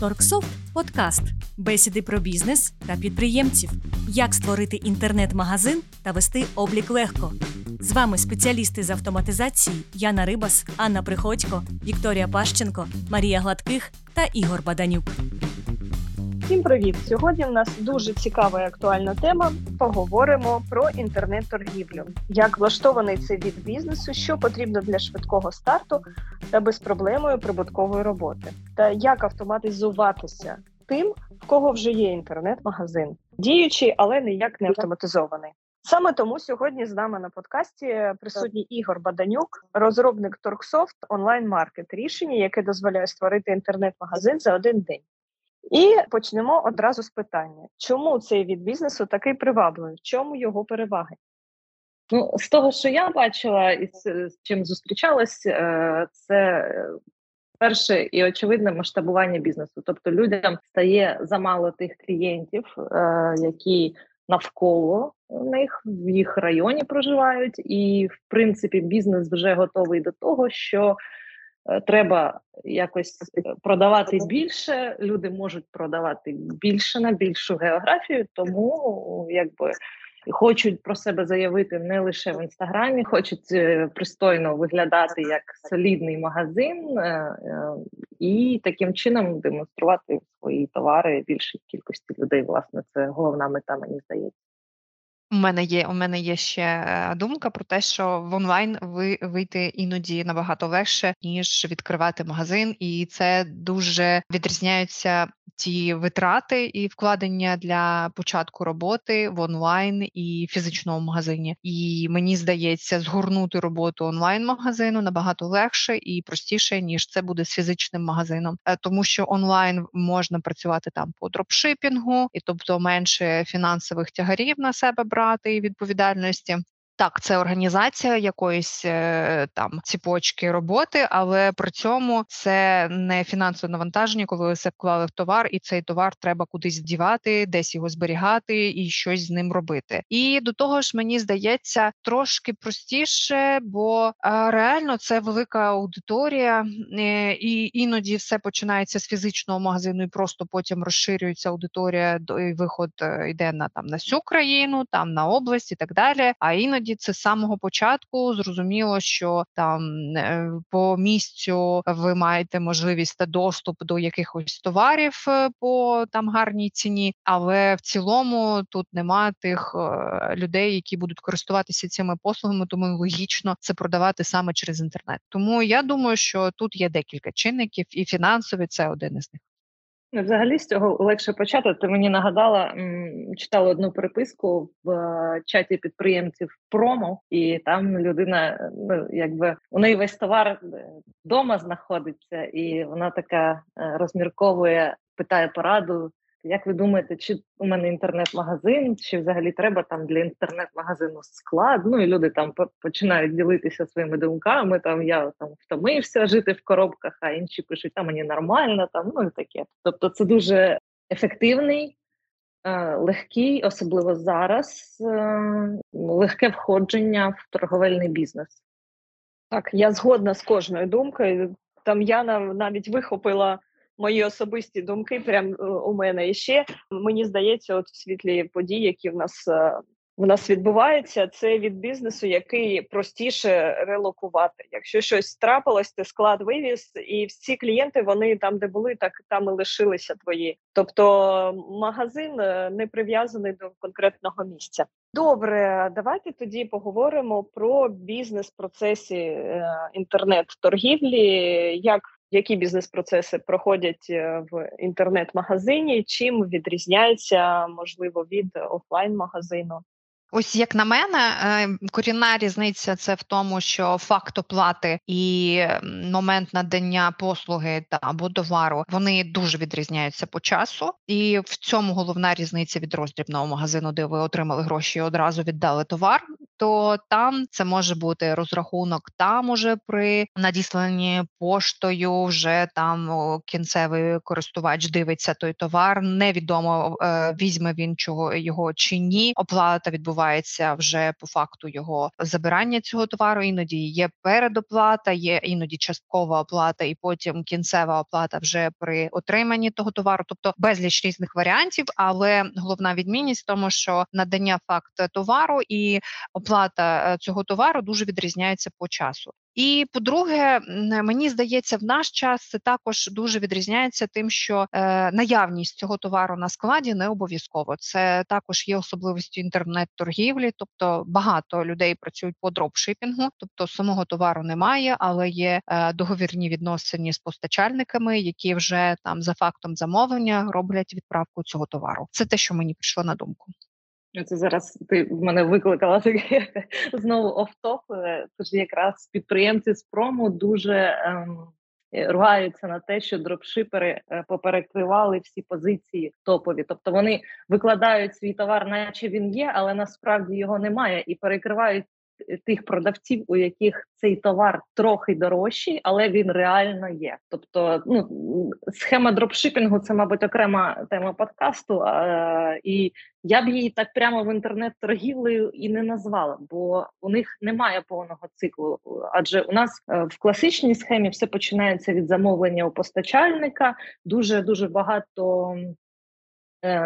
Торксофт подкаст, бесіди про бізнес та підприємців, як створити інтернет-магазин та вести облік легко. З вами спеціалісти з автоматизації Яна Рибас, Анна Приходько, Вікторія Пащенко, Марія Гладких та Ігор Баданюк. Всім привіт! Сьогодні в нас дуже цікава і актуальна тема. Поговоримо про інтернет-торгівлю, як влаштований цей від бізнесу, що потрібно для швидкого старту та безпроблемної прибуткової роботи, та як автоматизуватися тим, в кого вже є інтернет-магазин, діючий, але ніяк не автоматизований. Саме тому сьогодні з нами на подкасті присутній Ігор Баданюк, розробник Торксофт онлайн-маркет рішення, яке дозволяє створити інтернет-магазин за один день. І почнемо одразу з питання: чому цей від бізнесу такий привабливий? В чому його переваги? Ну, з того, що я бачила і з, чим зустрічалась, е, це перше і очевидне масштабування бізнесу. Тобто людям стає замало тих клієнтів, е, які навколо них в їх районі проживають, і в принципі бізнес вже готовий до того, що Е, треба якось продавати більше. Люди можуть продавати більше на більшу географію, тому якби. Хочуть про себе заявити не лише в інстаграмі, хочуть е, пристойно виглядати як солідний магазин е, і таким чином демонструвати свої товари більшій кількості людей. Власне, це головна мета, мені здається. У мене є у мене є ще е, думка про те, що в онлайн ви вийти іноді набагато легше ніж відкривати магазин, і це дуже відрізняються ті витрати і вкладення для початку роботи в онлайн і фізичному магазині. І мені здається, згорнути роботу онлайн-магазину набагато легше і простіше, ніж це буде з фізичним магазином, е, тому що онлайн можна працювати там по дропшипінгу, і тобто менше фінансових тягарів на себе брати і відповідальності. Так, це організація якоїсь е, там ціпочки роботи, але при цьому це не фінансове навантаження, коли ви все вклали в товар, і цей товар треба кудись дівати, десь його зберігати і щось з ним робити. І до того ж, мені здається, трошки простіше, бо реально це велика аудиторія, е, і іноді все починається з фізичного магазину, і просто потім розширюється аудиторія, і виход е, йде на там на всю країну, там на область і так далі. А іноді іноді це з самого початку зрозуміло, що там е, по місцю ви маєте можливість та доступ до якихось товарів е, по там гарній ціні, але в цілому тут нема тих е, людей, які будуть користуватися цими послугами, тому логічно це продавати саме через інтернет. Тому я думаю, що тут є декілька чинників, і фінансові це один із них. Ну, взагалі з цього легше почати. Ти мені нагадала, читала одну переписку в е, чаті підприємців промо, і там людина, ну якби у неї весь товар вдома знаходиться, і вона така е, розмірковує, питає пораду. Як ви думаєте, чи у мене інтернет-магазин, чи взагалі треба там для інтернет-магазину склад? Ну і люди там починають ділитися своїми думками. Там я там втомився жити в коробках, а інші пишуть, а мені нормально, там ну і таке. Тобто, це дуже ефективний, е, легкий, особливо зараз, е, легке входження в торговельний бізнес. Так, я згодна з кожною думкою. Там Яна навіть вихопила мої особисті думки. Прям е, у мене і ще мені здається, от в світлі подій, які в нас е, в нас відбуваються, це від бізнесу, який простіше релокувати. Якщо щось трапилось, ти склад вивіз, і всі клієнти вони там, де були, так там і лишилися твої. Тобто магазин е, не прив'язаний до конкретного місця. Добре, давайте тоді поговоримо про бізнес-процесі інтернет-торгівлі. як які бізнес-процеси проходять е, в інтернет-магазині, чим відрізняється можливо від офлайн-магазину? Ось як на мене, е, корінна різниця це в тому, що факт оплати і момент надання послуги та або товару вони дуже відрізняються по часу, і в цьому головна різниця від роздрібного магазину, де ви отримали гроші і одразу віддали товар то там це може бути розрахунок там уже при надісланні поштою. Вже там кінцевий користувач дивиться той товар. Невідомо е, візьме він чого його чи ні. Оплата відбувається відбувається вже по факту його забирання цього товару. Іноді є передоплата, є іноді часткова оплата, і потім кінцева оплата вже при отриманні того товару, тобто безліч різних варіантів. Але головна відмінність в тому, що надання факт товару і оплата е, цього товару дуже відрізняється по часу. І по-друге, мені здається, в наш час це також дуже відрізняється тим, що е, наявність цього товару на складі не обов'язково. Це також є особливістю інтернет-торгівлі, тобто багато людей працюють по дропшипінгу, тобто самого товару немає, але є е, договірні відносини з постачальниками, які вже там за фактом замовлення роблять відправку цього товару. Це те, що мені прийшло на думку. Це зараз ти в мене викликала таке знову офтоп. Тож якраз підприємці з прому дуже ем, ругаються на те, що дропшипери е, поперекривали всі позиції топові. Тобто вони викладають свій товар, наче він є, але насправді його немає, і перекривають тих продавців, у яких цей товар трохи дорожчий, але він реально є. Тобто, ну схема дропшипінгу це, мабуть, окрема тема подкасту. А, І я б її так прямо в інтернет-торгівлею і не назвала, бо у них немає повного циклу. Адже у нас е, в класичній схемі все починається від замовлення у постачальника. Дуже дуже багато Е,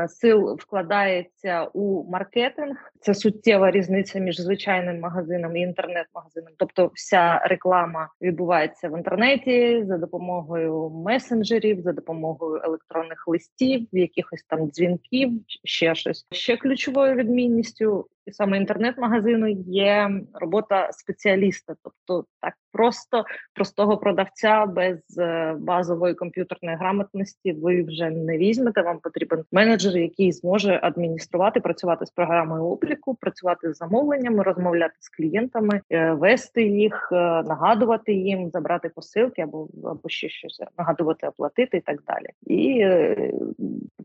сил вкладається у маркетинг. Це суттєва різниця між звичайним магазином і інтернет-магазином. Тобто, вся реклама відбувається в інтернеті за допомогою месенджерів, за допомогою електронних листів, якихось там дзвінків, ще щось. Ще ключовою відмінністю саме інтернет-магазину є робота спеціаліста, тобто так просто простого продавця без е, базової комп'ютерної грамотності ви вже не візьмете. Вам потрібен менеджер, який зможе адмініструвати, працювати з програмою обліку, працювати з замовленнями, розмовляти з клієнтами, е, вести їх, е, нагадувати їм, забрати посилки або або ще щось нагадувати, оплатити і так далі. І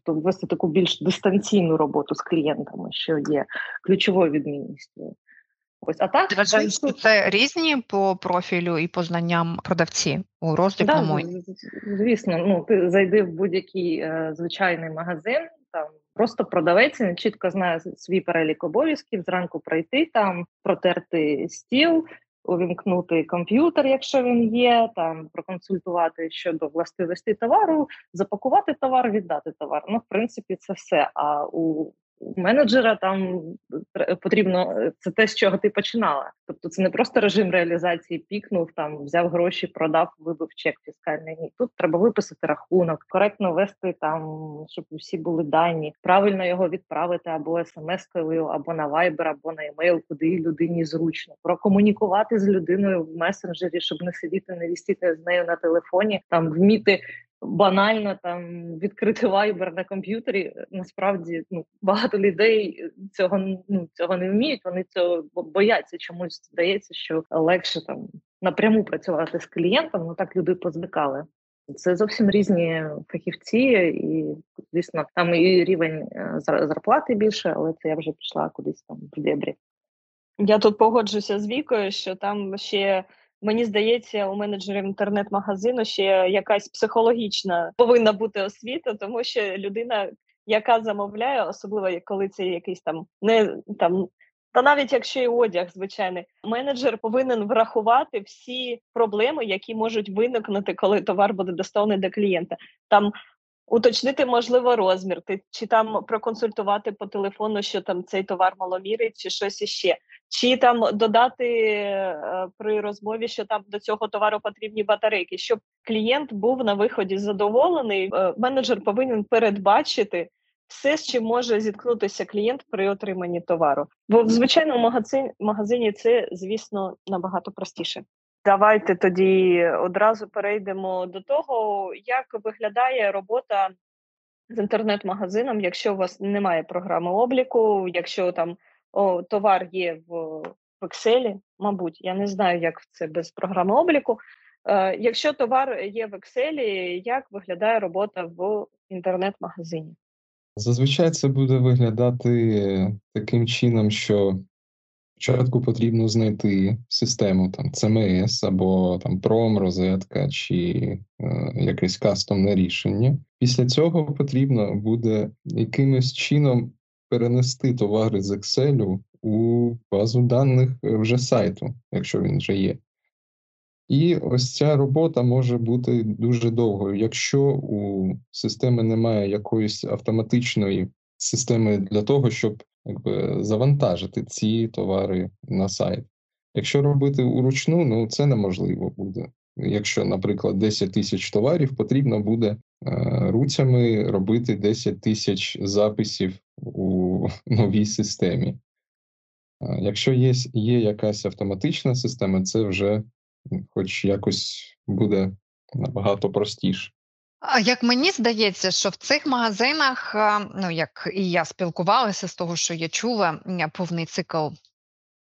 тобто вести таку більш дистанційну роботу з клієнтами, що є ключовою відмінністю. Ось а так Вважаю, що це різні по профілю і по знанням продавці у розділу. Да, звісно, ну ти зайди в будь-який е, звичайний магазин, там просто продавець не чітко знає свій перелік обов'язків. Зранку пройти там, протерти стіл, увімкнути комп'ютер, якщо він є, там проконсультувати щодо властивості товару, запакувати товар, віддати товар. Ну, в принципі, це все. А у менеджера там потрібно е, це те, з чого ти починала. Тобто, це не просто режим реалізації пікнув, там взяв гроші, продав, вибив чек фіскальний. Ні, тут треба виписати рахунок, коректно вести там, щоб усі були дані, правильно його відправити або смс-кою, або на Viber, або на емейл, куди людині зручно, прокомунікувати з людиною в месенджері, щоб не сидіти, не вістити з нею на телефоні, там вміти банально там відкрити вайбер на комп'ютері. Насправді ну багато людей цього ну цього не вміють. Вони цього бояться чомусь здається, що легше там напряму працювати з клієнтом. Ну так люди позвикали. Це зовсім різні фахівці, і звісно, там і рівень е, зарплати більше, але це я вже пішла кудись там в дебрі. Я тут погоджуся з Вікою, що там ще Мені здається, у менеджерів інтернет-магазину ще якась психологічна повинна бути освіта, тому що людина, яка замовляє, особливо коли це якийсь там не там. Та навіть якщо і одяг, звичайний менеджер повинен врахувати всі проблеми, які можуть виникнути, коли товар буде доставлений до клієнта. Там уточнити можливо розмір, ти чи там проконсультувати по телефону, що там цей товар маломірить, чи щось іще чи там додати е, при розмові, що там до цього товару потрібні батарейки, щоб клієнт був на виході задоволений. Е, менеджер повинен передбачити все, з чим може зіткнутися клієнт при отриманні товару. Бо в звичайному магазині, магазині це, звісно, набагато простіше. Давайте тоді одразу перейдемо до того, як виглядає робота з інтернет-магазином, якщо у вас немає програми обліку, якщо там о, товар є в в Excel, мабуть, я не знаю, як це без програми обліку. Е, Якщо товар є в Excel, як виглядає робота в інтернет-магазині? Зазвичай це буде виглядати таким чином, що спочатку потрібно знайти систему там CMS або там Prom, розетка чи е, якесь кастомне рішення. Після цього потрібно буде якимось чином перенести товари з Excel у базу даних вже сайту, якщо він вже є. І ось ця робота може бути дуже довгою. Якщо у системи немає якоїсь автоматичної системи для того, щоб якби, завантажити ці товари на сайт. Якщо робити уручну, ну це неможливо буде. Якщо, наприклад, 10 тисяч товарів, потрібно буде е, руцями робити 10 тисяч записів у новій системі. Е, якщо є, є якась автоматична система, це вже хоч якось буде набагато простіше. Як мені здається, що в цих магазинах, ну як і я спілкувалася з того, що я чула, повний цикл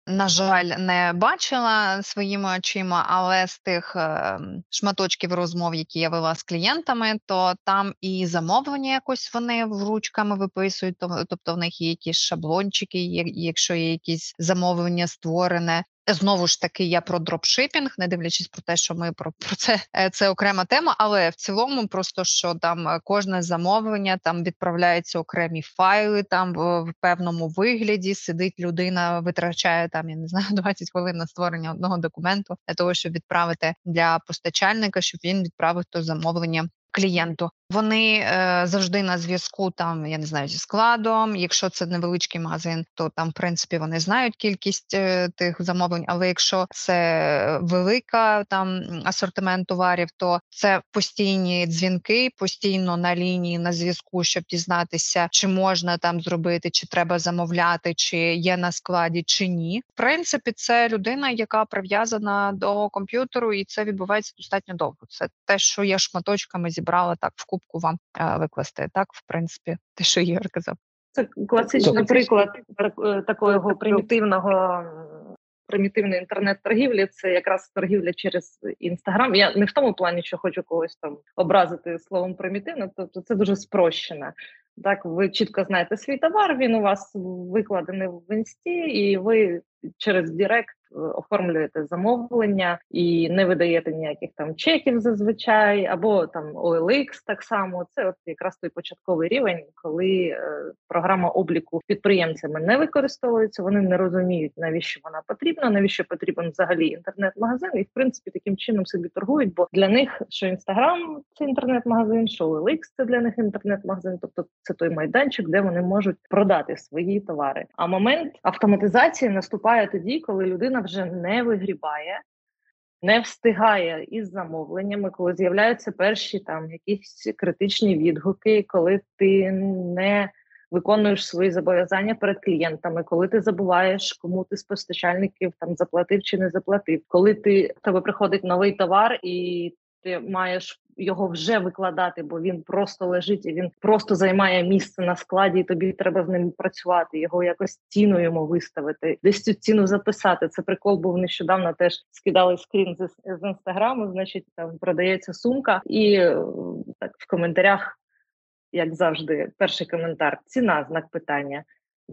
на жаль, не бачила своїми очима, але з тих е, шматочків розмов, які я вела з клієнтами, то там і замовлення якось вони ручками виписують, тобто в них є якісь шаблончики, якщо є якісь замовлення створене. Знову ж таки, я про дропшипінг, не дивлячись про те, що ми про про це е, це окрема тема, але в цілому, просто що там е, кожне замовлення там відправляються окремі файли, там в, певному вигляді сидить людина, витрачає там, я не знаю, 20 хвилин на створення одного документу для того, щоб відправити для постачальника, щоб він відправив то замовлення клієнту. Вони е, завжди на зв'язку там, я не знаю, зі складом. Якщо це невеличкий магазин, то там, в принципі, вони знають кількість е, тих замовлень. Але якщо це велика там асортимент товарів, то це постійні дзвінки, постійно на лінії на зв'язку, щоб дізнатися, чи можна там зробити, чи треба замовляти, чи є на складі, чи ні. В принципі, це людина, яка прив'язана до комп'ютеру, і це відбувається достатньо довго. Це те, що я шматочками зібрала так в кубку вам е, викласти. Так, в принципі, те, що Ігор казав. Це класичний приклад е, такого примітивного. Примітивної інтернет-торгівлі це якраз торгівля через інстаграм. Я не в тому плані, що хочу когось там образити словом примітивно, тобто це дуже спрощено. Так, ви чітко знаєте свій товар, він у вас викладений в інсті, і ви через Директ Е, оформлюєте замовлення і не видаєте ніяких там чеків зазвичай, або там OLX так само. Це от якраз той початковий рівень, коли е, програма обліку підприємцями не використовується, вони не розуміють, навіщо вона потрібна, навіщо потрібен взагалі інтернет-магазин, і в принципі таким чином собі торгують. Бо для них що інстаграм це інтернет-магазин, що OLX це для них інтернет-магазин, тобто це той майданчик, де вони можуть продати свої товари. А момент автоматизації наступає тоді, коли людина вже не вигрібає, не встигає із замовленнями, коли з'являються перші там якісь критичні відгуки, коли ти не виконуєш свої зобов'язання перед клієнтами, коли ти забуваєш, кому ти з постачальників там заплатив чи не заплатив, коли ти в тебе приходить новий товар і ти маєш його вже викладати, бо він просто лежить і він просто займає місце на складі. і Тобі треба з ним працювати. Його якось ціну йому виставити, десь цю ціну записати. Це прикол був нещодавно. Теж скидали скрін з, з інстаграму. Значить, там продається сумка, і так в коментарях, як завжди, перший коментар: ціна, знак питання,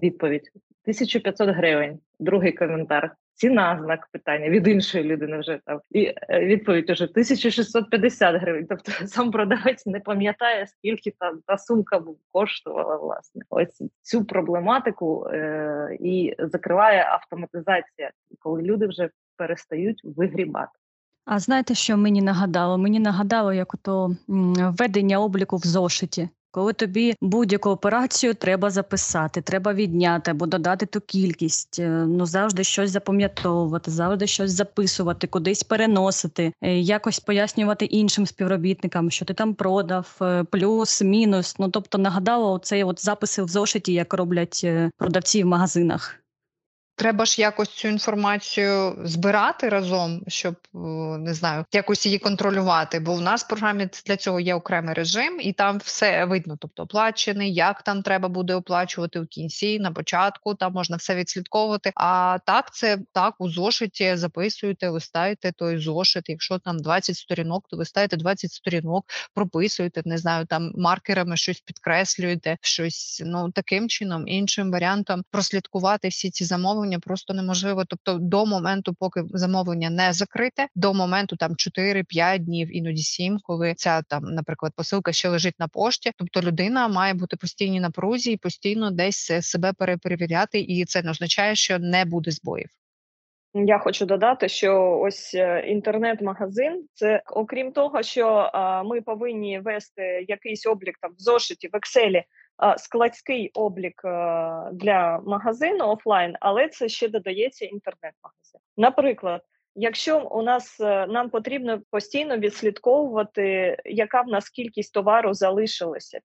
відповідь 1500 гривень. Другий коментар ціна знак питання від іншої людини вже там і е, відповідь уже 1650 гривень. Тобто сам продавець не пам'ятає, скільки та, та сумка коштувала власне. Ось цю проблематику е, і закриває автоматизація, коли люди вже перестають вигрібати. А знаєте, що мені нагадало? Мені нагадало, як ото введення обліку в зошиті. Коли тобі будь-яку операцію треба записати, треба відняти або додати ту кількість, е, ну завжди щось запам'ятовувати, завжди щось записувати, кудись переносити, е, якось пояснювати іншим співробітникам, що ти там продав, е, плюс, мінус. Ну тобто нагадало цей от записи в зошиті, як роблять продавці в магазинах. Треба ж якось цю інформацію збирати разом, щоб не знаю, якось її контролювати. Бо в нас в програмі для цього є окремий режим, і там все видно, тобто оплачений, як там треба буде оплачувати в кінці, на початку, там можна все відслідковувати. А так, це так у зошиті записуєте, листаєте той зошит. Якщо там 20 сторінок, то листаєте 20 сторінок, прописуєте, не знаю, там маркерами щось підкреслюєте, щось ну таким чином, іншим варіантом прослідкувати всі ці замовлення замовлення просто неможливо. Тобто, до моменту, поки замовлення не закрите, до моменту там 4-5 днів, іноді 7, коли ця там, наприклад, посилка ще лежить на пошті. Тобто людина має бути постійній напрузі і постійно десь е, себе перепровіряти, і це не означає, що не буде збоїв. Я хочу додати, що ось е, інтернет-магазин це окрім того, що ми повинні вести якийсь облік там в зошиті в Excel, складський облік для магазину офлайн, але це ще додається інтернет-магазин. Наприклад, якщо у нас е, нам потрібно постійно відслідковувати, яка в нас кількість товару залишилася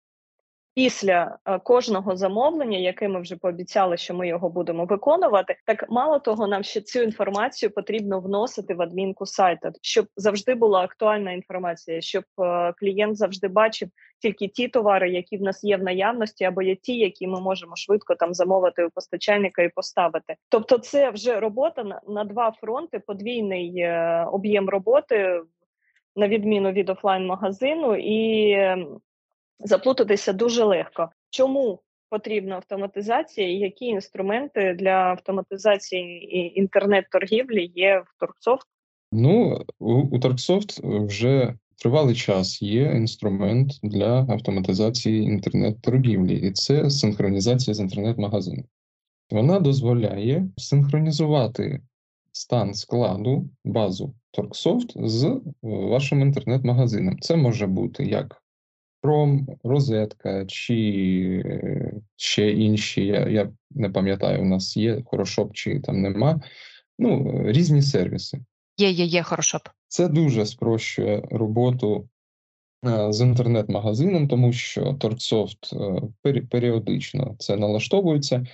після е, кожного замовлення, яке ми вже пообіцяли, що ми його будемо виконувати, так мало того, нам ще цю інформацію потрібно вносити в адмінку сайту, щоб завжди була актуальна інформація, щоб е, клієнт завжди бачив тільки ті товари, які в нас є в наявності, або є ті, які ми можемо швидко там замовити у постачальника і поставити. Тобто, це вже робота на, два фронти, подвійний е, об'єм роботи. На відміну від офлайн магазину, і заплутатися дуже легко. Чому потрібна автоматизація і які інструменти для автоматизації інтернет-торгівлі є в Торксофт? Ну, у, Торксофт вже тривалий час є інструмент для автоматизації інтернет-торгівлі, і це синхронізація з інтернет-магазином. Вона дозволяє синхронізувати стан складу, базу Торксофт з вашим інтернет-магазином. Це може бути як Chrome, розетка чи е, ще інші. Я я не пам'ятаю, у нас є хорошоп чи там нема. Ну, різні сервіси. Є, є, є хорошоп. Це дуже спрощує роботу е, з інтернет-магазином, тому що Торксофт е, періодично це налаштовується,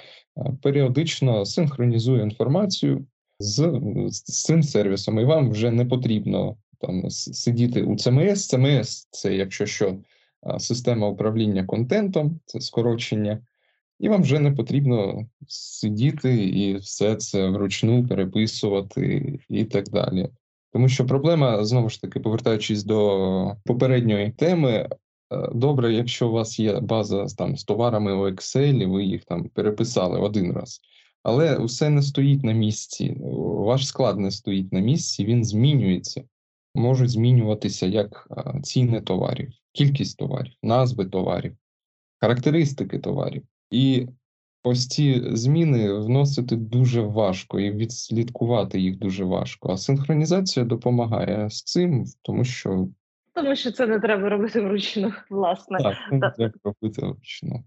періодично синхронізує інформацію з, з цим сервісом, і вам вже не потрібно там сидіти у CMS. CMS – це якщо що система управління контентом, це скорочення, і вам вже не потрібно сидіти і все це вручну переписувати і так далі. Тому що проблема, знову ж таки, повертаючись до попередньої теми, е, добре, якщо у вас є база там з товарами у Excel, ви їх там переписали один раз. Але все не стоїть на місці, ваш склад не стоїть на місці, він змінюється. Можуть змінюватися як ціни товарів, кількість товарів, назви товарів, характеристики товарів. І ось ці зміни вносити дуже важко і відслідкувати їх дуже важко. А синхронізація допомагає з цим, тому що. Тому що це не треба робити вручну, власне. Так, це не треба робити вручну.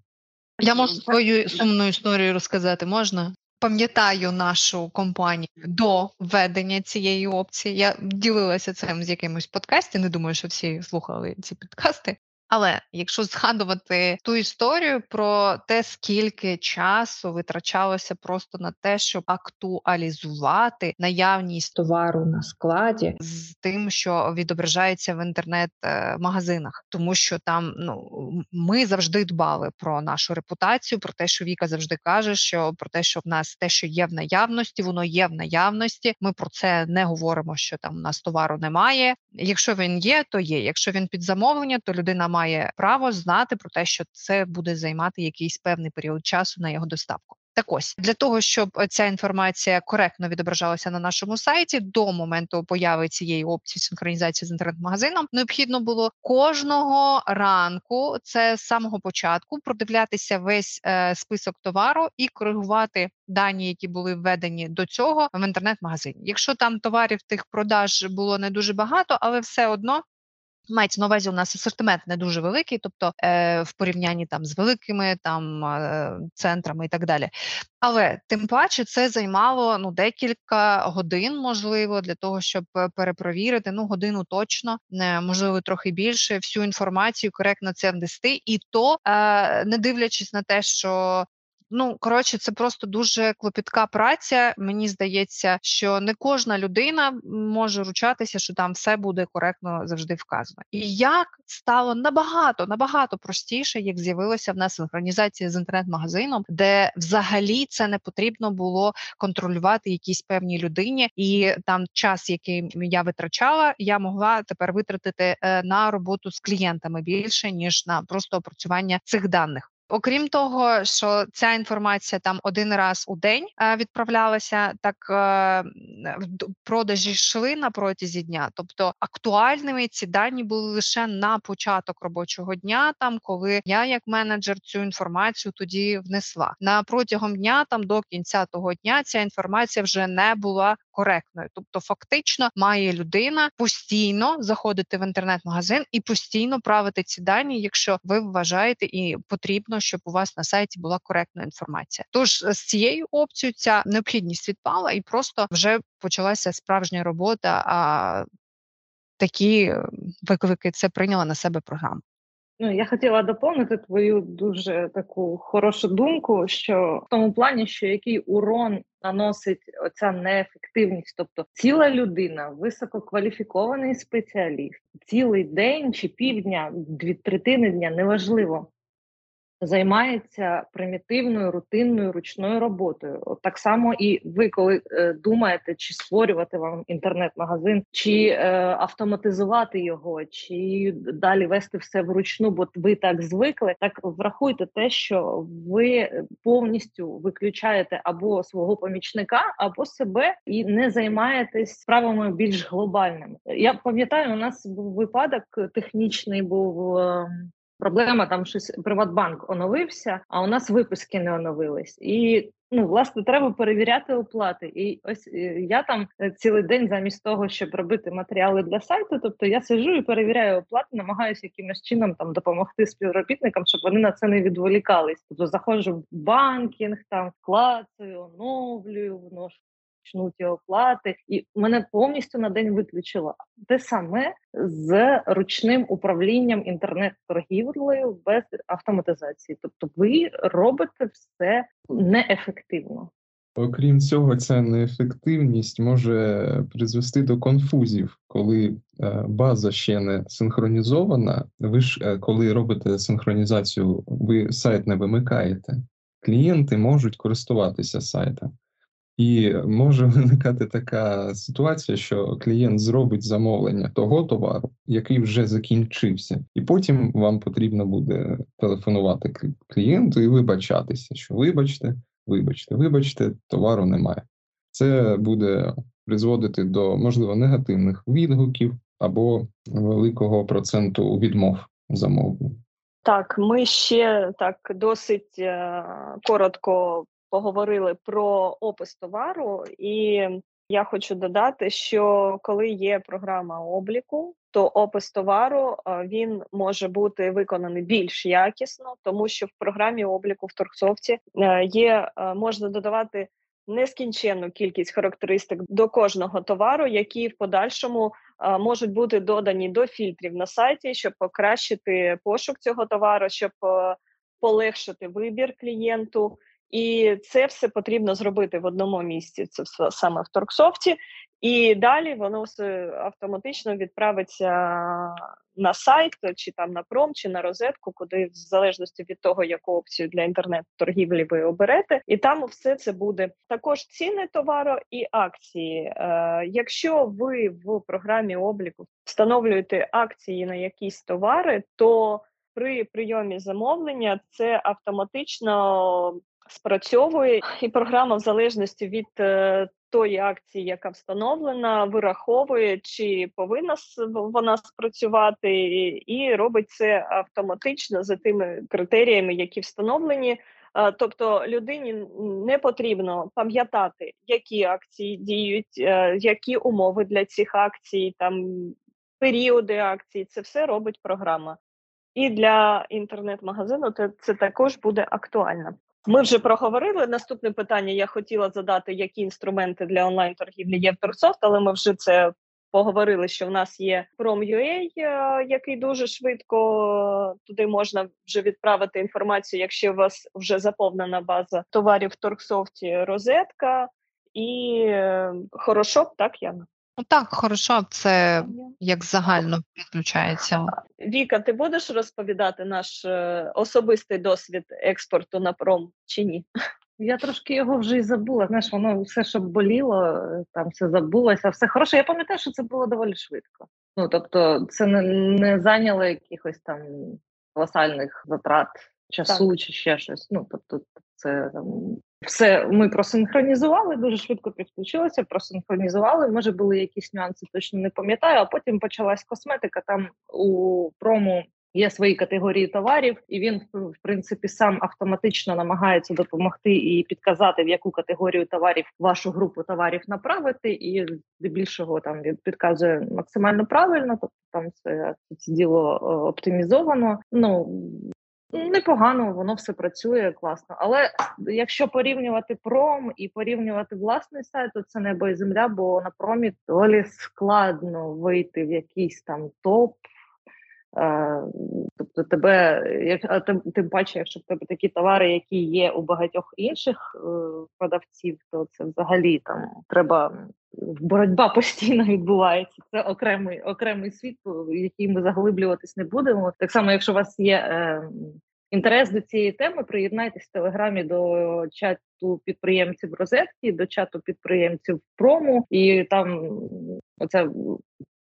Я можу свою сумну історію розказати, можна? Пам'ятаю нашу компанію до введення цієї опції. Я ділилася цим з якимось подкасті. Не думаю, що всі слухали ці підкасти. Але якщо згадувати ту історію про те, скільки часу витрачалося просто на те, щоб актуалізувати наявність товару на складі з тим, що відображається в інтернет-магазинах, тому що там ну ми завжди дбали про нашу репутацію, про те, що Віка завжди каже, що про те, що в нас те, що є в наявності, воно є в наявності. Ми про це не говоримо, що там у нас товару немає. Якщо він є, то є. Якщо він під замовлення, то людина має має право знати про те, що це буде займати якийсь певний період часу на його доставку. Так ось для того, щоб ця інформація коректно відображалася на нашому сайті до моменту появи цієї опції синхронізації з інтернет-магазином, необхідно було кожного ранку, це з самого початку, продивлятися весь е, список товару і коригувати дані, які були введені до цього в інтернет-магазині. Якщо там товарів тих продаж було не дуже багато, але все одно Мається на увазі, у нас асортимент не дуже великий, тобто е, в порівнянні там з великими там е, центрами і так далі. Але тим паче це займало ну декілька годин, можливо, для того, щоб е, перепровірити. Ну годину точно, не можливо трохи більше. Всю інформацію коректно це внести, і то е, не дивлячись на те, що Ну коротше, це просто дуже клопітка праця. Мені здається, що не кожна людина може ручатися, що там все буде коректно завжди вказано. І як стало набагато набагато простіше, як з'явилася в нас синхронізація з інтернет-магазином, де взагалі це не потрібно було контролювати якійсь певній людині, і там час, який я витрачала, я могла тепер витратити е, на роботу з клієнтами більше ніж на просто опрацювання цих даних. Окрім того, що ця інформація там один раз у день е, відправлялася, так е, продажі йшли на протязі дня. Тобто актуальними ці дані були лише на початок робочого дня, там коли я, як менеджер, цю інформацію тоді внесла на протягом дня, там до кінця того дня, ця інформація вже не була коректною. Тобто, фактично, має людина постійно заходити в інтернет-магазин і постійно правити ці дані, якщо ви вважаєте і потрібно, щоб у вас на сайті була коректна інформація. Тож з цією опцією ця необхідність відпала, і просто вже почалася справжня робота. А такі виклики це прийняла на себе програма. Ну, я хотіла доповнити твою дуже таку хорошу думку, що в тому плані, що який урон наносить оця неефективність, тобто ціла людина, висококваліфікований спеціаліст, цілий день чи півдня, дві третини дня неважливо займається примітивною рутинною ручною роботою. От так само і ви, коли е, думаєте, чи створювати вам інтернет-магазин, чи е, автоматизувати його, чи далі вести все вручну, бо ви так звикли. Так врахуйте те, що ви повністю виключаєте або свого помічника, або себе і не займаєтесь справами більш глобальними. Я пам'ятаю, у нас був випадок технічний, був ем, Проблема там щось Приватбанк оновився, а у нас виписки не оновились. І ну власне треба перевіряти оплати. І ось е, я там е, цілий день, замість того, щоб робити матеріали для сайту, тобто я сижу і перевіряю оплати, намагаюся якимось чином там допомогти співробітникам, щоб вони на це не відволікались. Тобто заходжу в банкінг, там клацаю, оновлюю, вношу почнуть оплати, і мене повністю на день виключило. Те саме з ручним управлінням інтернет-торгівлею без автоматизації. Тобто, ви робите все неефективно. Окрім цього, ця неефективність може призвести до конфузів, коли е, база ще не синхронізована. Ви ж е, коли робите синхронізацію, ви сайт не вимикаєте. Клієнти можуть користуватися сайтом. І може виникати така ситуація, що клієнт зробить замовлення того товару, який вже закінчився, і потім вам потрібно буде телефонувати клієнту і вибачатися, що вибачте, вибачте, вибачте, товару немає. Це буде призводити до можливо негативних відгуків або великого проценту відмов замовлень. Так, ми ще так досить е, коротко поговорили про опис товару, і я хочу додати, що коли є програма обліку, то опис товару він може бути виконаний більш якісно, тому що в програмі обліку в торгсофті е, є е, можна додавати нескінченну кількість характеристик до кожного товару, які в подальшому е, можуть бути додані до фільтрів на сайті, щоб покращити пошук цього товару, щоб полегшити вибір клієнту. І це все потрібно зробити в одному місці. Це все саме в Торксофті, і далі воно все автоматично відправиться на сайт, чи там на пром, чи на розетку, куди в залежності від того, яку опцію для інтернет-торгівлі ви оберете, і там все це буде також ціни товару і акції. Е, Якщо ви в програмі обліку встановлюєте акції на якісь товари, то при прийомі замовлення це автоматично спрацьовує, і програма, в залежності від е, тої акції, яка встановлена, вираховує, чи повинна вона спрацювати, і робить це автоматично за тими критеріями, які встановлені. Е, тобто людині не потрібно пам'ятати, які акції діють, е, які умови для цих акцій, там періоди акцій. Це все робить програма. І для інтернет-магазину це, це також буде актуально. Ми вже проговорили. Наступне питання я хотіла задати, які інструменти для онлайн-торгівлі є в Торсофт, але ми вже це поговорили, що в нас є Prom.ua, е, який дуже швидко туди можна вже відправити інформацію, якщо у вас вже заповнена база товарів в Торксофті розетка і е, Хорошоп, так Яна? Ну так, хорошо, це як загально підключається. Віка, ти будеш розповідати наш е, особистий досвід експорту на пром чи ні? Я трошки його вже й забула. Знаєш, воно все, що боліло, там все забулося, все хороше. Я пам'ятаю, що це було доволі швидко. Ну тобто, це не, не зайняло якихось там колосальних затрат часу так. чи ще щось. Ну тобто, це там все ми просинхронізували, дуже швидко підключилися, просинхронізували. Може, були якісь нюанси, точно не пам'ятаю. А потім почалась косметика. Там у прому є свої категорії товарів, і він в принципі сам автоматично намагається допомогти і підказати, в яку категорію товарів вашу групу товарів направити, і здебільшого там він підказує максимально правильно. Тобто там це, це діло оптимізовано. Ну Непогано, воно все працює класно. Але якщо порівнювати пром і порівнювати власний сайт, то це небо і земля, бо на промі доволі складно вийти в якийсь там топ. Е, тобто тебе, як тим, тим паче, якщо в тебе такі товари, які є у багатьох інших е, продавців, то це взагалі там треба боротьба постійно відбувається. Це окремий окремий світ, в який ми заглиблюватись не будемо. Так само, якщо у вас є е, інтерес до цієї теми, приєднайтесь в телеграмі до чату підприємців розетки, до чату підприємців прому, і там оця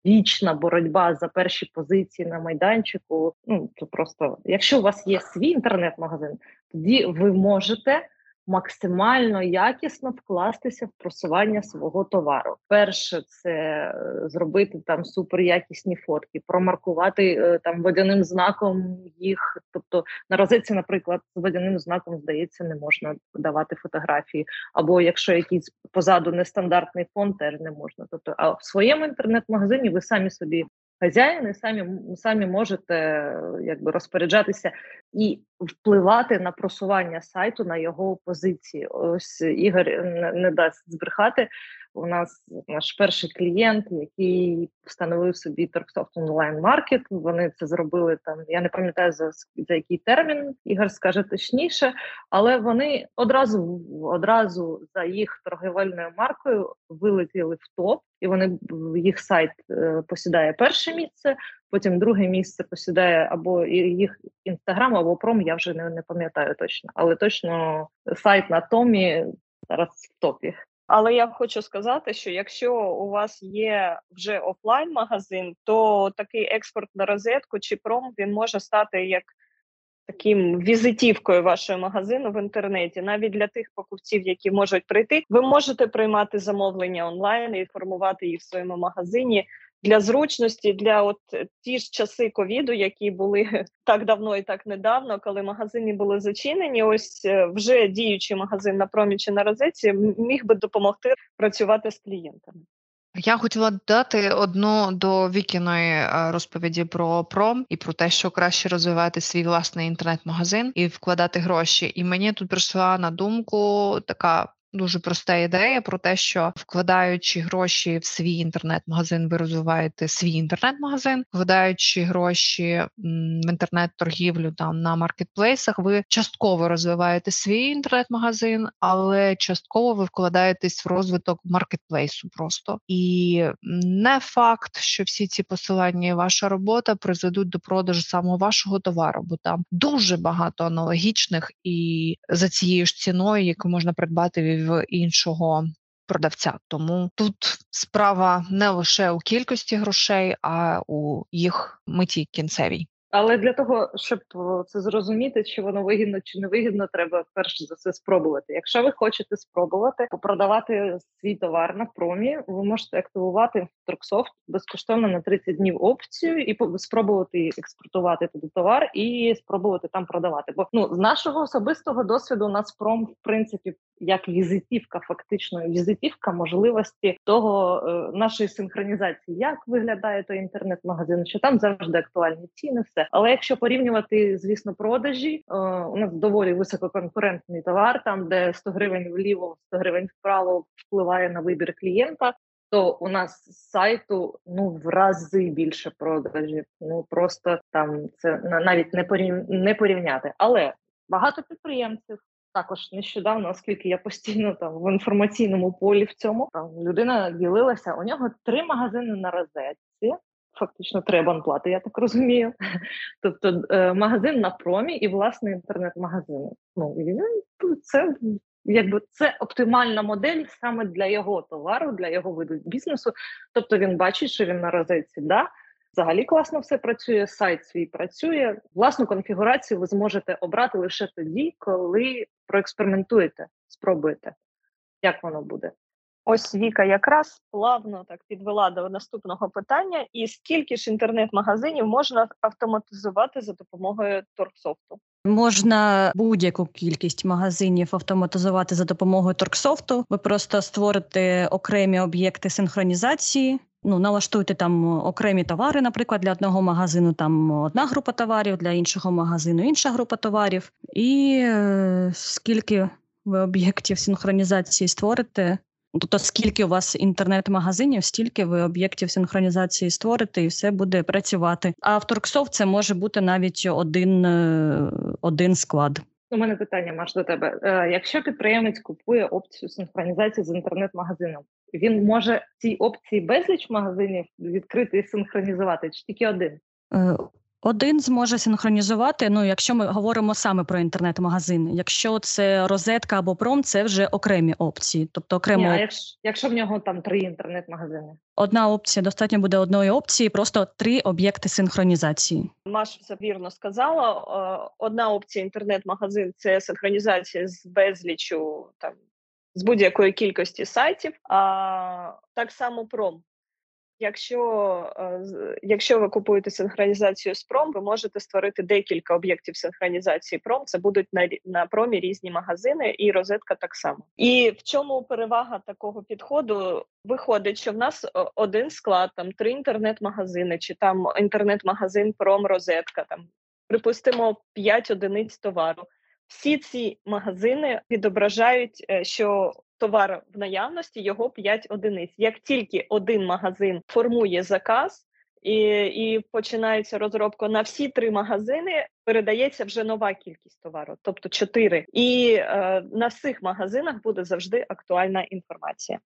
вічна боротьба за перші позиції на майданчику. Ну це просто якщо у вас є свій інтернет-магазин, тоді ви можете максимально якісно вкластися в просування свого товару. Перше, це е, зробити там суперякісні фотки, промаркувати е, там водяним знаком їх. Тобто на розетці, наприклад, з водяним знаком здається, не можна давати фотографії, або якщо якийсь позаду нестандартний фон, теж не можна. Тобто, а в своєму інтернет-магазині ви самі собі хазяїни самі самі можете якби розпоряджатися і впливати на просування сайту на його позиції. Ось Ігор не, не дасть збрехати. У нас наш перший клієнт, який встановив собі Торксофт онлайн маркет. Вони це зробили там. Я не пам'ятаю за за який термін Ігор скаже точніше, але вони одразу одразу за їх торговельною маркою вилетіли в топ, і вони їх сайт е, посідає перше місце. Потім друге місце посідає або їх інстаграм, або пром. Я вже не, не пам'ятаю точно, але точно сайт на томі зараз в топі. Але я хочу сказати, що якщо у вас є вже офлайн магазин, то такий експорт на розетку чи пром він може стати як таким візитівкою вашого магазину в інтернеті, навіть для тих покупців, які можуть прийти, ви можете приймати замовлення онлайн і формувати їх в своєму магазині для зручності, для от ті ж часи ковіду, які були так давно і так недавно, коли магазини були зачинені. Ось е, вже діючий магазин на промічі на розетці міг би допомогти працювати з клієнтами. Я хотіла додати одну до вікіної е, розповіді про пром і про те, що краще розвивати свій власний інтернет-магазин і вкладати гроші. І мені тут прийшла на думку така Дуже проста ідея про те, що вкладаючи гроші в свій інтернет-магазин, ви розвиваєте свій інтернет-магазин, вкладаючи гроші в інтернет-торгівлю там на маркетплейсах, ви частково розвиваєте свій інтернет-магазин, але частково ви вкладаєтесь в розвиток маркетплейсу. Просто і не факт, що всі ці посилання і ваша робота призведуть до продажу саме вашого товару, бо там дуже багато аналогічних і за цією ж ціною, яку можна придбати в іншого продавця. Тому тут справа не лише у кількості грошей, а у їх меті кінцевій. Але для того, щоб це зрозуміти, чи воно вигідно чи не вигідно, треба перш за все спробувати. Якщо ви хочете спробувати продавати свій товар на промі, ви можете активувати Торксофт безкоштовно на 30 днів опцію і спробувати експортувати туди товар і спробувати там продавати. Бо ну з нашого особистого досвіду у нас пром в принципі як візитівка, фактично візитівка можливості того е, нашої синхронізації, як виглядає той інтернет-магазин, що там завжди актуальні ціни, все. Але якщо порівнювати, звісно, продажі, е, у нас доволі висококонкурентний товар, там де 100 гривень вліво, 100 гривень вправо впливає на вибір клієнта. То у нас з сайту ну в рази більше продажів. Ну просто там це навіть не порів... не порівняти. Але багато підприємців також нещодавно, оскільки я постійно там в інформаційному полі в цьому там людина ділилася. У нього три магазини на розетці. Фактично три абонплати, я так розумію. Тобто е, магазин на промі і власний інтернет-магазин. Ну і це якби це оптимальна модель саме для його товару, для його виду бізнесу. Тобто він бачить, що він на розетці, да, взагалі класно все працює. Сайт свій працює. Власну конфігурацію ви зможете обрати лише тоді, коли проекспериментуєте, спробуєте. Як воно буде? Ось Віка якраз плавно так підвела до наступного питання: і скільки ж інтернет-магазинів можна автоматизувати за допомогою торксофту? Можна будь-яку кількість магазинів автоматизувати за допомогою торксофту. Ви просто створите окремі об'єкти синхронізації. Ну, налаштуйте там окремі товари, наприклад, для одного магазину там одна група товарів, для іншого магазину інша група товарів. І е, скільки ви об'єктів синхронізації створите, Тобто, скільки у вас інтернет-магазинів, стільки ви об'єктів синхронізації створите, і все буде працювати. А в Торксофт це може бути навіть один, е, один склад. У мене питання Маш, до тебе. Е, якщо підприємець купує опцію синхронізації з інтернет-магазином, він може цій опції безліч магазинів відкрити і синхронізувати, чи тільки один? Один зможе синхронізувати. Ну, якщо ми говоримо саме про інтернет-магазин. Якщо це розетка або пром, це вже окремі опції. Тобто окремо Ні, а якщо, якщо в нього там три інтернет-магазини, одна опція достатньо буде одної опції, просто три об'єкти синхронізації. Маша все вірно сказала. Е, одна опція інтернет-магазин це синхронізація з безлічу там з будь-якої кількості сайтів. А так само пром. Якщо е, якщо ви купуєте синхронізацію з пром, ви можете створити декілька об'єктів синхронізації пром. Це будуть на на промі різні магазини, і розетка так само. І в чому перевага такого підходу? Виходить, що в нас один склад, там три інтернет-магазини, чи там інтернет-магазин пром розетка, там припустимо п'ять одиниць товару. Всі ці магазини відображають, е, що товар в наявності його 5 одиниць. Як тільки один магазин формує заказ і і починається розробка на всі три магазини, передається вже нова кількість товару, тобто 4. І е, на всіх магазинах буде завжди актуальна інформація.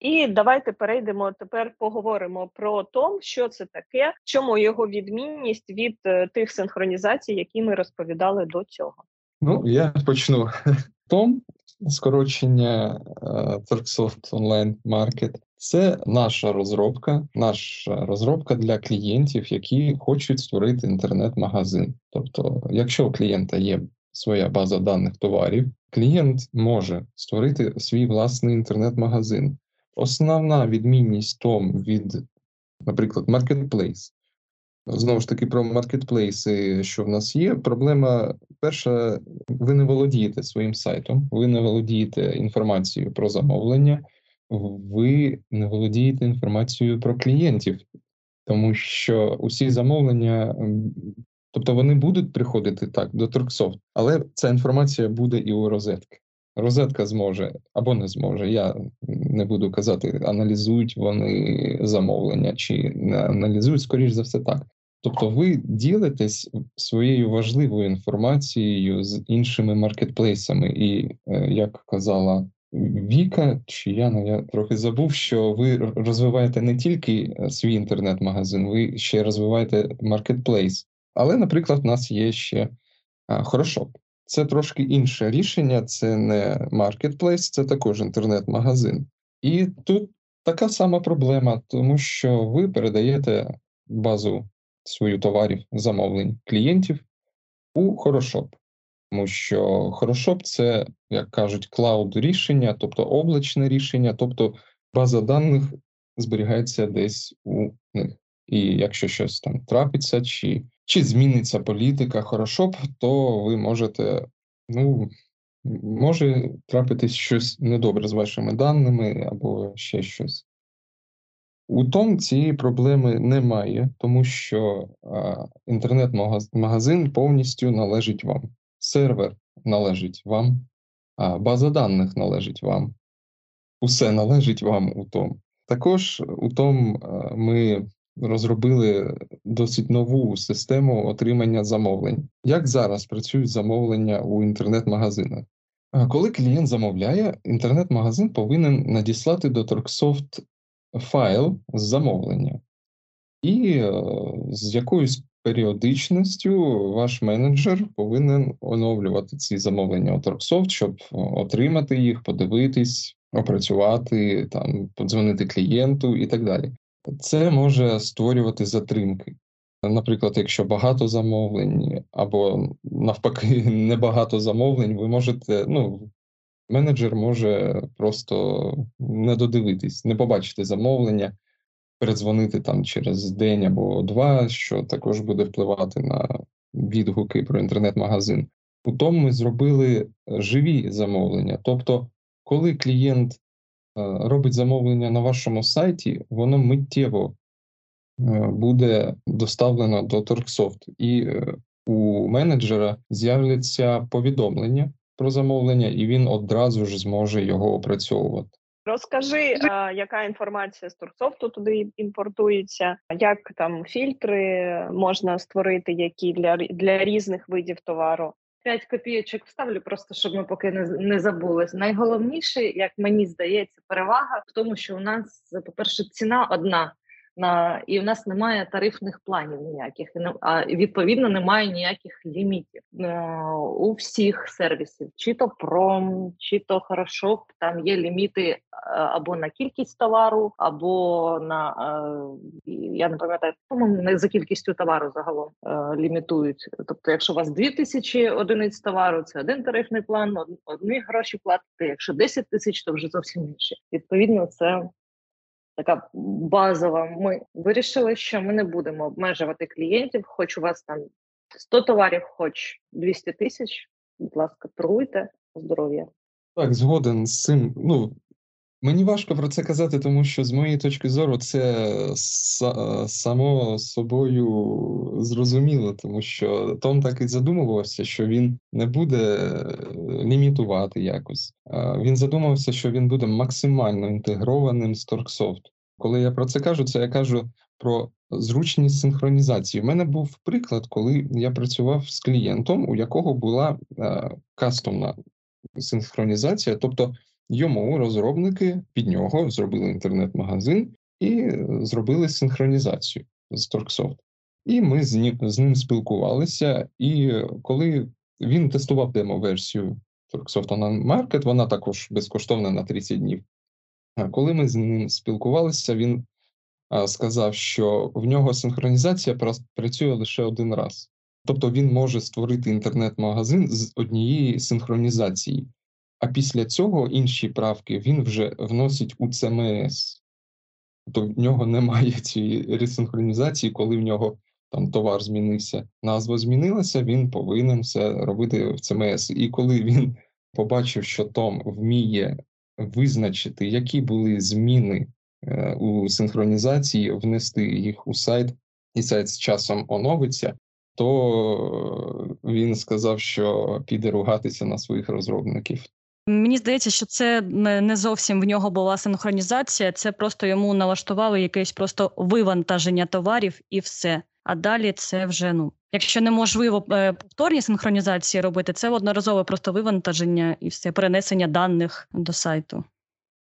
І давайте перейдемо тепер. Поговоримо про том, що це таке, чому його відмінність від е, тих синхронізацій, які ми розповідали до цього. Ну я почну. Том скорочення Turksoft Online Market – це наша розробка, наша розробка для клієнтів, які хочуть створити інтернет-магазин. Тобто, якщо у клієнта є своя база даних товарів, клієнт може створити свій власний інтернет-магазин. Основна відмінність том від, наприклад, Marketplace Знову ж таки, про маркетплейси, що в нас є. Проблема перша: ви не володієте своїм сайтом, ви не володієте інформацією про замовлення, ви не володієте інформацією про клієнтів, тому що усі замовлення, тобто вони будуть приходити так до Торксофт, але ця інформація буде і у розетки. Розетка зможе або не зможе. Я не буду казати, аналізують вони замовлення чи не аналізують, скоріш за все так. Тобто, ви ділитесь своєю важливою інформацією з іншими маркетплейсами, і е, як казала Віка чи Яна, я трохи забув, що ви розвиваєте не тільки е, свій інтернет-магазин, ви ще розвиваєте маркетплейс. Але, наприклад, у нас є ще Хорошоп. Це трошки інше рішення, це не маркетплейс, це також інтернет-магазин. І тут така сама проблема, тому що ви передаєте базу свою товарів замовлень клієнтів у Хорошоп. Тому що Хорошоп це, як кажуть, cloud рішення, тобто облачне рішення, тобто база даних зберігається десь у них. І якщо щось там трапиться, чи чи зміниться політика Хорошоп, то ви можете, ну, може трапитись щось недобре з вашими даними або ще щось. У Том цієї проблеми немає, тому що інтернет-магазин повністю належить вам. Сервер належить вам, а база даних належить вам. Усе належить вам у Том. Також у Том ми розробили досить нову систему отримання замовлень. Як зараз працюють замовлення у інтернет-магазинах? Коли клієнт замовляє, інтернет-магазин повинен надіслати до Торксофт файл з замовлення, і е, з якоюсь періодичністю ваш менеджер повинен оновлювати ці замовлення у Торксофт, щоб отримати їх, подивитись, опрацювати, там, подзвонити клієнту і так далі. Це може створювати затримки. Наприклад, якщо багато замовлень, або навпаки, небагато замовлень, ви можете, ну, менеджер може просто не додивитись, не побачити замовлення, передзвонити там через день або два, що також буде впливати на відгуки про інтернет-магазин. У тому ми зробили живі замовлення. Тобто, коли клієнт робить замовлення на вашому сайті, воно миттєво е, буде доставлено до Торксофт, і е, у менеджера з'являться повідомлення про замовлення, і він одразу ж зможе його опрацьовувати. Розкажи, а, яка інформація з Турксофту туди імпортується, як там фільтри можна створити, які для для різних видів товару. 5 копійочок вставлю, просто щоб ми поки не не забули. Найголовніше, як мені здається, перевага в тому, що у нас, по-перше, ціна одна на і в нас немає тарифних планів ніяких, а відповідно немає ніяких лімітів е, у всіх сервісів, чи то пром, чи то хорошо, там є ліміти е, або на кількість товару, або на е, я не пам'ятаю, по-моєму, не за кількістю товару загалом лімітують. Тобто, якщо у вас 2000 одиниць товару, це один тарифний план, одні гроші платити. Якщо 10 тисяч, то вже зовсім інше. Відповідно, це така базова. Ми вирішили, що ми не будемо обмежувати клієнтів, хоч у вас там 100 товарів, хоч 200 тисяч. Будь ласка, торгуйте здоров'я. Так, згоден з цим. Ну мені важко про це казати, тому що з моєї точки зору це само собою зрозуміло, тому що Том так і задумувався, що він не буде лімітувати якось. Він задумався, що він буде максимально інтегрованим з Торксофт. Коли я про це кажу, це я кажу про зручність синхронізації. У мене був приклад, коли я працював з клієнтом, у якого була е, кастомна синхронізація, тобто йому розробники під нього зробили інтернет-магазин і зробили синхронізацію з Торксофт. І ми з ним, з ним спілкувалися. І коли він тестував демо-версію Торксофт Online Market, вона також безкоштовна на 30 днів. Коли ми з ним спілкувалися, він сказав, що в нього синхронізація працює лише один раз. Тобто він може створити інтернет-магазин з однієї синхронізації, а після цього інші правки він вже вносить у CMS. Тобто в нього немає цієї ресинхронізації, коли в нього там товар змінився, назва змінилася, він повинен все робити в CMS. І коли він побачив, що Том вміє визначити, які були зміни е, у синхронізації, внести їх у сайт, і сайт з часом оновиться, то він сказав, що піде ругатися на своїх розробників. Мені здається, що це не зовсім в нього була синхронізація, це просто йому налаштували якесь просто вивантаження товарів і все. А далі це вже ну, якщо неможливо е, повторні синхронізації робити, це одноразове просто вивантаження і все перенесення даних до сайту.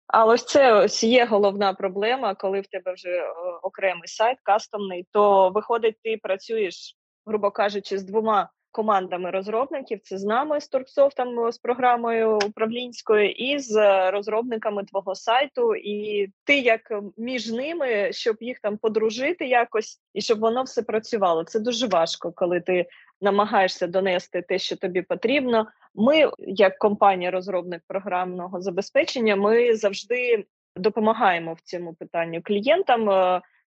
А ось це ось є головна проблема, коли в тебе вже е, окремий сайт, кастомний, то виходить, ти працюєш, грубо кажучи, з двома командами розробників. Це з нами з Торксофтом, з програмою управлінською, і з розробниками твого сайту. І ти як між ними, щоб їх там подружити якось, і щоб воно все працювало. Це дуже важко, коли ти намагаєшся донести те, що тобі потрібно. Ми, як компанія-розробник програмного забезпечення, ми завжди допомагаємо в цьому питанню клієнтам.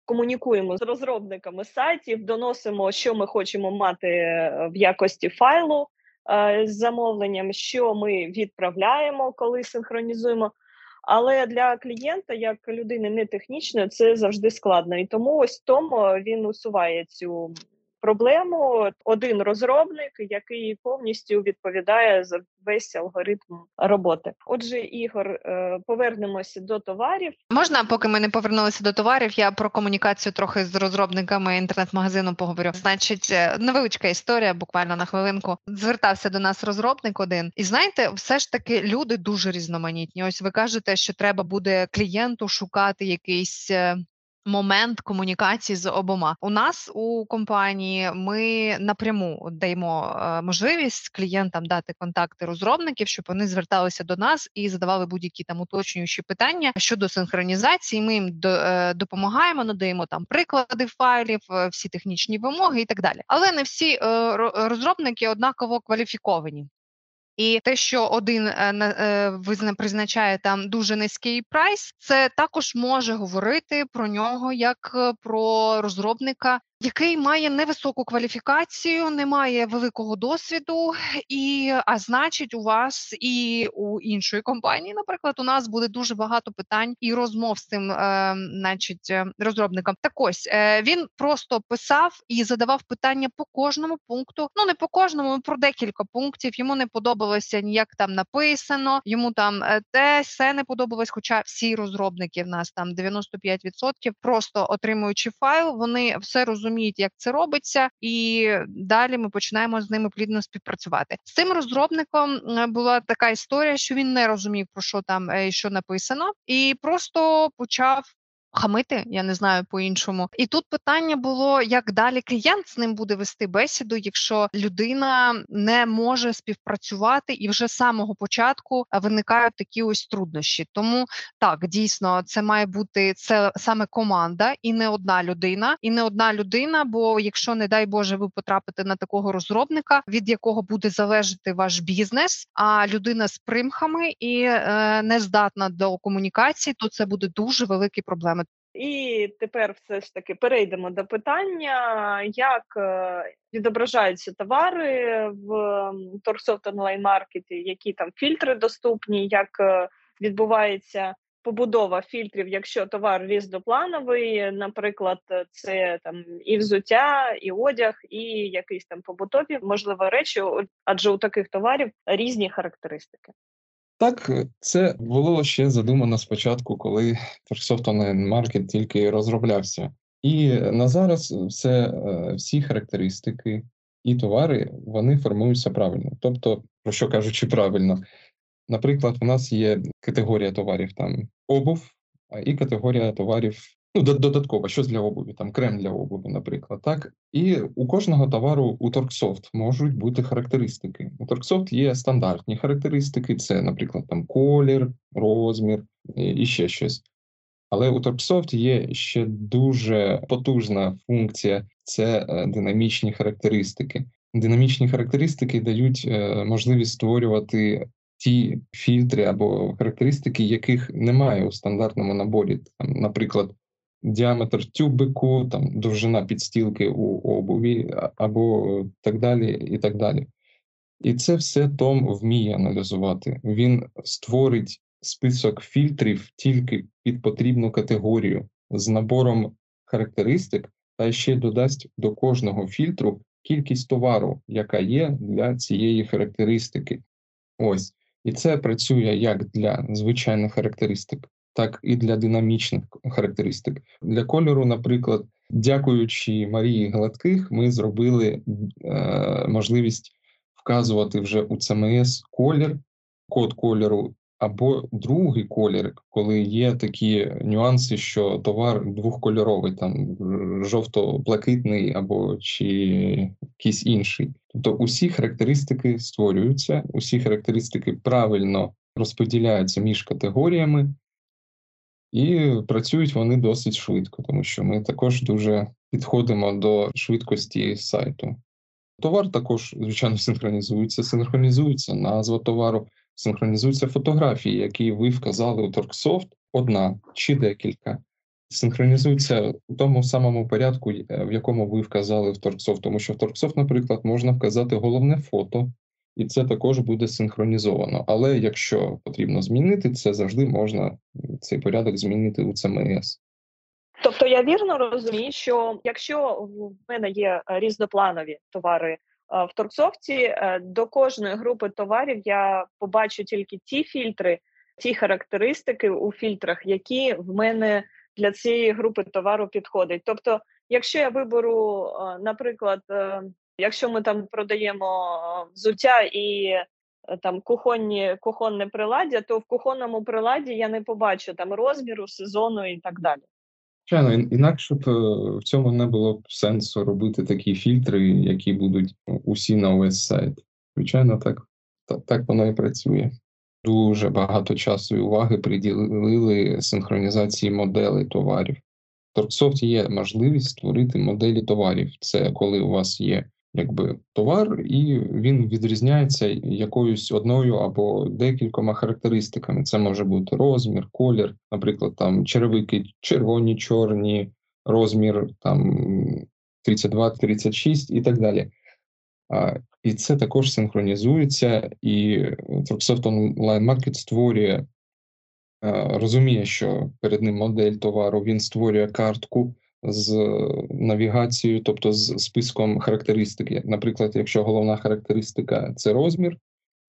Комунікуємо з розробниками сайтів, доносимо, що ми хочемо мати е, в якості файлу е, з замовленням, що ми відправляємо, коли синхронізуємо. Але для клієнта, як людини не технічної, це завжди складно. І тому ось Том він усуває цю проблему один розробник, який повністю відповідає за весь алгоритм роботи. Отже, ігор, е, повернемося до товарів. Можна, поки ми не повернулися до товарів, я про комунікацію трохи з розробниками інтернет-магазину поговорю. Значить, е, невеличка історія, буквально на хвилинку. Звертався до нас розробник один, і знаєте, все ж таки люди дуже різноманітні. Ось ви кажете, що треба буде клієнту шукати якийсь е, момент комунікації з обома. У нас у компанії ми напряму даємо е, можливість клієнтам дати контакти розробників, щоб вони зверталися до нас і задавали будь-які там уточнюючі питання щодо синхронізації. Ми їм е, допомагаємо, надаємо там приклади файлів, е, всі технічні вимоги і так далі. Але не всі розробники однаково кваліфіковані. І те, що один е, призначає там дуже низький прайс, це також може говорити про нього як е, про розробника, який має невисоку кваліфікацію, не має великого досвіду, і а значить, у вас і у іншої компанії, наприклад, у нас буде дуже багато питань і розмов з цим, е, значить, е, розробником. Так ось е, він просто писав і задавав питання по кожному пункту. Ну не по кожному, про декілька пунктів. Йому не подобалося ніяк там написано. Йому там е, те все не подобалось. Хоча всі розробники в нас там 95% просто отримуючи файл, вони все розуміють розуміють, як це робиться, і далі ми починаємо з ними плідно співпрацювати. З цим розробником була така історія, що він не розумів про що там е, і що написано, і просто почав хамити, я не знаю по-іншому. І тут питання було, як далі клієнт з ним буде вести бесіду, якщо людина не може співпрацювати, і вже з самого початку виникають такі ось труднощі. Тому так дійсно це має бути це саме команда, і не одна людина, і не одна людина. Бо якщо, не дай Боже, ви потрапите на такого розробника, від якого буде залежати ваш бізнес, а людина з примхами і е, не здатна до комунікації, то це буде дуже великі проблеми. І тепер все ж таки перейдемо до питання, як е, відображаються товари в Торксофт онлайн маркеті, які там фільтри доступні, як е, відбувається побудова фільтрів, якщо товар різноплановий, наприклад, це там і взуття, і одяг, і якісь там побутові можливо речі, адже у таких товарів різні характеристики. Так, це було ще задумано спочатку, коли Microsoft Online Market тільки розроблявся. І на зараз все, е, всі характеристики і товари вони формуються правильно. Тобто, про що кажучи, правильно, наприклад, у нас є категорія товарів там обув, і категорія товарів Ну, додатково, щось для обуві, там крем для обуві, наприклад. так? І у кожного товару у Торксофт можуть бути характеристики. У Торксофт є стандартні характеристики, це, наприклад, там колір, розмір і ще щось. Але у Торксофт є ще дуже потужна функція це е, динамічні характеристики. Динамічні характеристики дають е, можливість створювати ті фільтри або характеристики, яких немає у стандартному наборі. Там, Наприклад, діаметр тюбику, там довжина підстілки у обуві, або так далі, і так далі. І це все Том вміє аналізувати. Він створить список фільтрів тільки під потрібну категорію з набором характеристик, та ще додасть до кожного фільтру кількість товару, яка є для цієї характеристики. Ось. І це працює як для звичайних характеристик, так і для динамічних характеристик. Для кольору, наприклад, дякуючи Марії Гладких, ми зробили е, можливість вказувати вже у ЦМС колір, код кольору. Або другий колір, коли є такі нюанси, що товар двохкольоровий, там жовто-блакитний або чи якийсь інший. Тобто усі характеристики створюються, усі характеристики правильно розподіляються між категоріями, і працюють вони досить швидко, тому що ми також дуже підходимо до швидкості сайту. Товар також, звичайно, синхронізується, синхронізується назва товару, синхронізуються фотографії, які ви вказали у Торксофт, одна чи декілька. Синхронізуються у тому самому порядку, е, в якому ви вказали в Торксофт, тому що в Торксофт, наприклад, можна вказати головне фото, і це також буде синхронізовано. Але якщо потрібно змінити, це завжди можна цей порядок змінити у ЦМС. Тобто я вірно розумію, що якщо в мене є е, різнопланові товари е, в торксофті, е, до кожної групи товарів я побачу тільки ті фільтри, ті характеристики у фільтрах, які в мене для цієї групи товару підходять. Тобто, якщо я виберу, наприклад, Якщо ми там продаємо взуття і е, там кухонні кухонне приладдя, то в кухонному приладі я не побачу там розміру, сезону і так далі. Звичайно, інакше б е, в цьому не було б сенсу робити такі фільтри, які будуть усі на увесь сайт. Звичайно, так, так, так воно і працює. Дуже багато часу і уваги приділили синхронізації моделей товарів. В Торксофт є можливість створити моделі товарів. Це коли у вас є якби товар, і він відрізняється якоюсь одною або декількома характеристиками. Це може бути розмір, колір, наприклад, там черевики червоні, чорні, розмір там 32-36 і так далі. А, І це також синхронізується, і Microsoft Online Market створює, розуміє, що перед ним модель товару, він створює картку з навігацією, тобто з списком характеристики. Наприклад, якщо головна характеристика це розмір,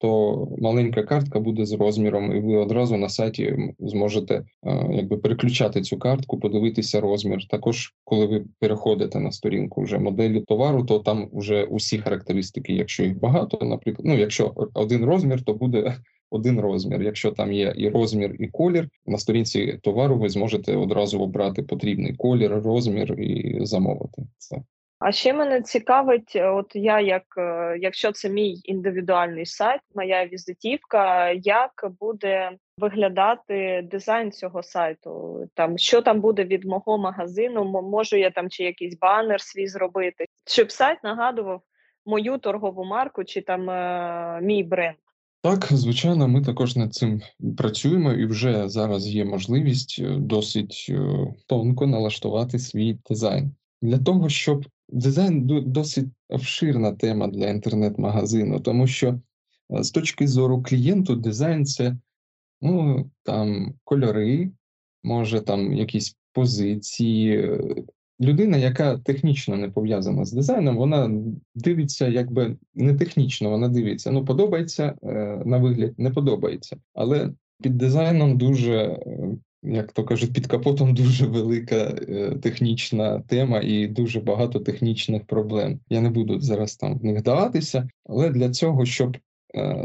то маленька картка буде з розміром, і ви одразу на сайті зможете е, якби переключати цю картку, подивитися розмір. Також, коли ви переходите на сторінку вже моделі товару, то там вже усі характеристики, якщо їх багато, наприклад, ну якщо один розмір, то буде один розмір. Якщо там є і розмір, і колір на сторінці товару, ви зможете одразу обрати потрібний колір, розмір і замовити це. А ще мене цікавить, от я як е, якщо це мій індивідуальний сайт, моя візитівка, як буде виглядати дизайн цього сайту? Там що там буде від мого магазину? Можу я там чи якийсь банер свій зробити, щоб сайт нагадував мою торгову марку чи там е, мій бренд. Так, звичайно, ми також над цим працюємо, і вже зараз є можливість е, досить е, тонко налаштувати свій дизайн. Для того, щоб дизайн досить обширна тема для інтернет-магазину, тому що е, з точки зору клієнту, дизайн це ну там кольори, може там якісь позиції, людина, яка технічно не пов'язана з дизайном, вона дивиться, якби не технічно, вона дивиться. Ну, подобається е, на вигляд, не подобається. Але під дизайном дуже, е, як то кажуть, під капотом дуже велика е, технічна тема і дуже багато технічних проблем. Я не буду зараз там в них вдаватися, але для цього, щоб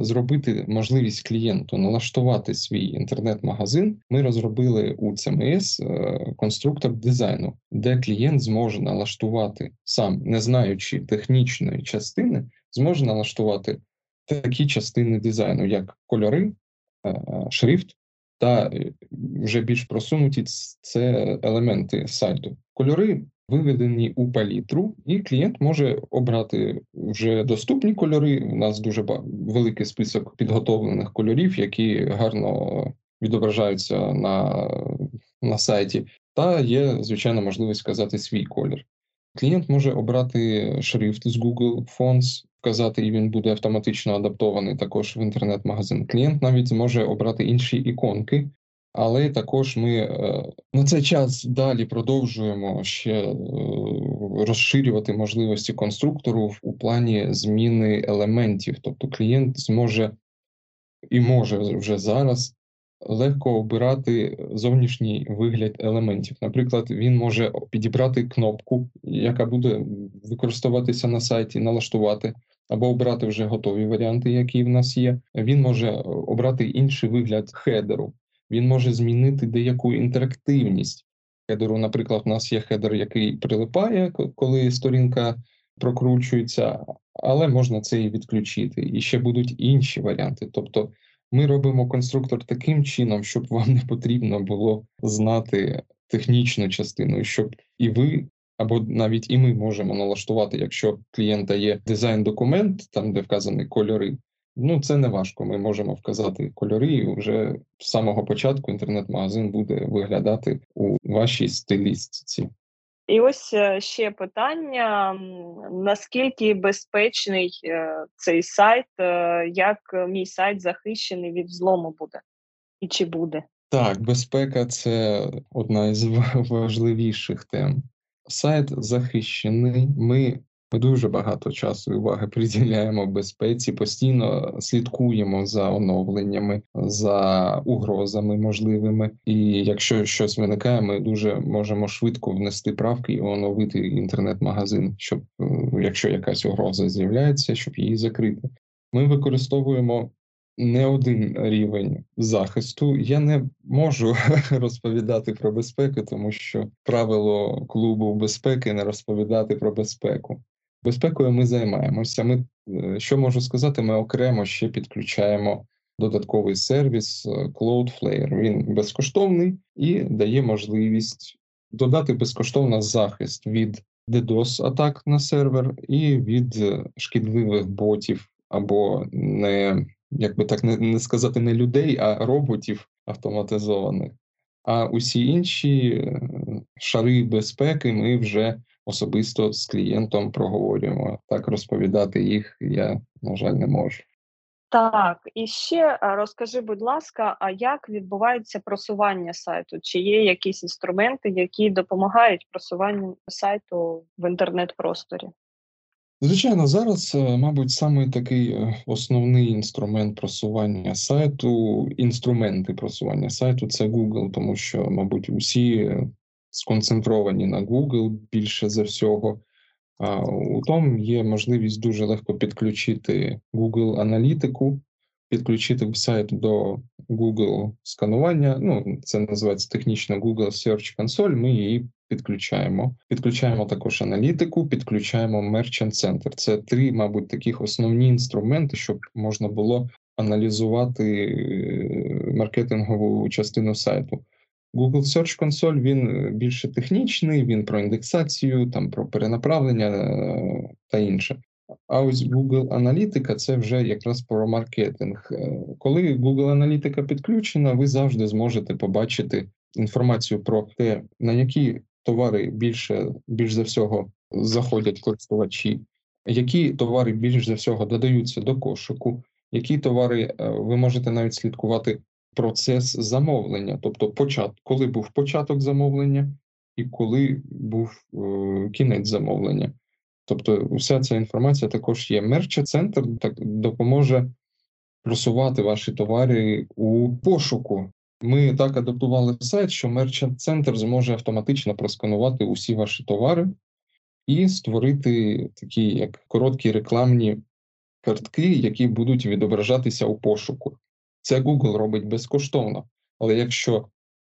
зробити можливість клієнту налаштувати свій інтернет-магазин, ми розробили у CMS е, конструктор дизайну, де клієнт зможе налаштувати сам, не знаючи технічної частини, зможе налаштувати такі частини дизайну, як кольори, е, шрифт. Та вже більш просунуті це елементи сайту. Кольори виведені у палітру, і клієнт може обрати вже доступні кольори. У нас дуже великий список підготовлених кольорів, які гарно відображаються на, на сайті, та є звичайно можливість вказати свій колір. Клієнт може обрати шрифт з Google Fonts, вказати, і він буде автоматично адаптований також в інтернет-магазин. Клієнт навіть зможе обрати інші іконки, але також ми е, на цей час далі продовжуємо ще е, розширювати можливості конструктору у плані зміни елементів. Тобто клієнт зможе і може вже зараз легко обирати зовнішній вигляд елементів. Наприклад, він може підібрати кнопку, яка буде використовуватися на сайті, налаштувати. Або обрати вже готові варіанти, які в нас є. Він може обрати інший вигляд хедеру. Він може змінити деяку інтерактивність хедеру. Наприклад, у нас є хедер, який прилипає, коли сторінка прокручується, але можна це і відключити. І ще будуть інші варіанти. Тобто ми робимо конструктор таким чином, щоб вам не потрібно було знати технічну частину, щоб і ви. Або навіть і ми можемо налаштувати, якщо клієнта є дизайн-документ, там де вказані кольори, Ну, це не важко. Ми можемо вказати кольори, і вже з самого початку інтернет-магазин буде виглядати у вашій стилістиці. І ось е, ще питання: наскільки безпечний е, цей сайт, е, як мій сайт захищений від взлому буде і чи буде? Так, безпека це одна із важливіших тем. Сайт захищений. Ми ми дуже багато часу і уваги приділяємо безпеці, постійно слідкуємо за оновленнями, за угрозами можливими. І якщо щось виникає, ми дуже можемо швидко внести правки і оновити інтернет-магазин, щоб е, якщо якась угроза з'являється, щоб її закрити. Ми використовуємо не один рівень захисту. Я не можу розповідати про безпеку, тому що правило клубу безпеки не розповідати про безпеку. Безпекою ми займаємося. Ми е, що можу сказати, ми окремо ще підключаємо додатковий сервіс е, Cloudflare. Він безкоштовний і дає можливість додати безкоштовно захист від DDoS атак на сервер і від е, шкідливих ботів або не як би так не, не сказати не людей, а роботів автоматизованих. А усі інші шари безпеки ми вже особисто з клієнтом проговорюємо. Так розповідати їх я, на жаль, не можу. Так, і ще розкажи, будь ласка, а як відбувається просування сайту? Чи є якісь інструменти, які допомагають просуванню сайту в інтернет-просторі? Звичайно, зараз, е, мабуть, саме такий е, основний інструмент просування сайту, інструменти просування сайту це Google, тому що, мабуть, усі е, сконцентровані на Google більше за всього. А у тому є можливість дуже легко підключити Google аналітику, підключити сайт до Google сканування. Ну, це називається технічно Google Search Console, Ми її підключаємо. Підключаємо також аналітику, підключаємо Merchant Center. Це три, мабуть, таких основні інструменти, щоб можна було аналізувати е, маркетингову частину сайту. Google Search Console він е, більше технічний, він про індексацію, там про перенаправлення е, та інше. А ось Google Аналітика це вже якраз про маркетинг. Коли Google Аналітика підключена, ви завжди зможете побачити інформацію про те, на які товари більше більш за всього заходять користувачі, які товари більш за всього додаються до кошику, які товари е, ви можете навіть слідкувати процес замовлення, тобто почат, коли був початок замовлення і коли був е, кінець замовлення. Тобто, вся ця інформація також є. Мерча центр так допоможе просувати ваші товари у пошуку. Ми так адаптували сайт, що Merchant Center зможе автоматично просканувати усі ваші товари і створити такі як короткі рекламні картки, які будуть відображатися у пошуку. Це Google робить безкоштовно, але якщо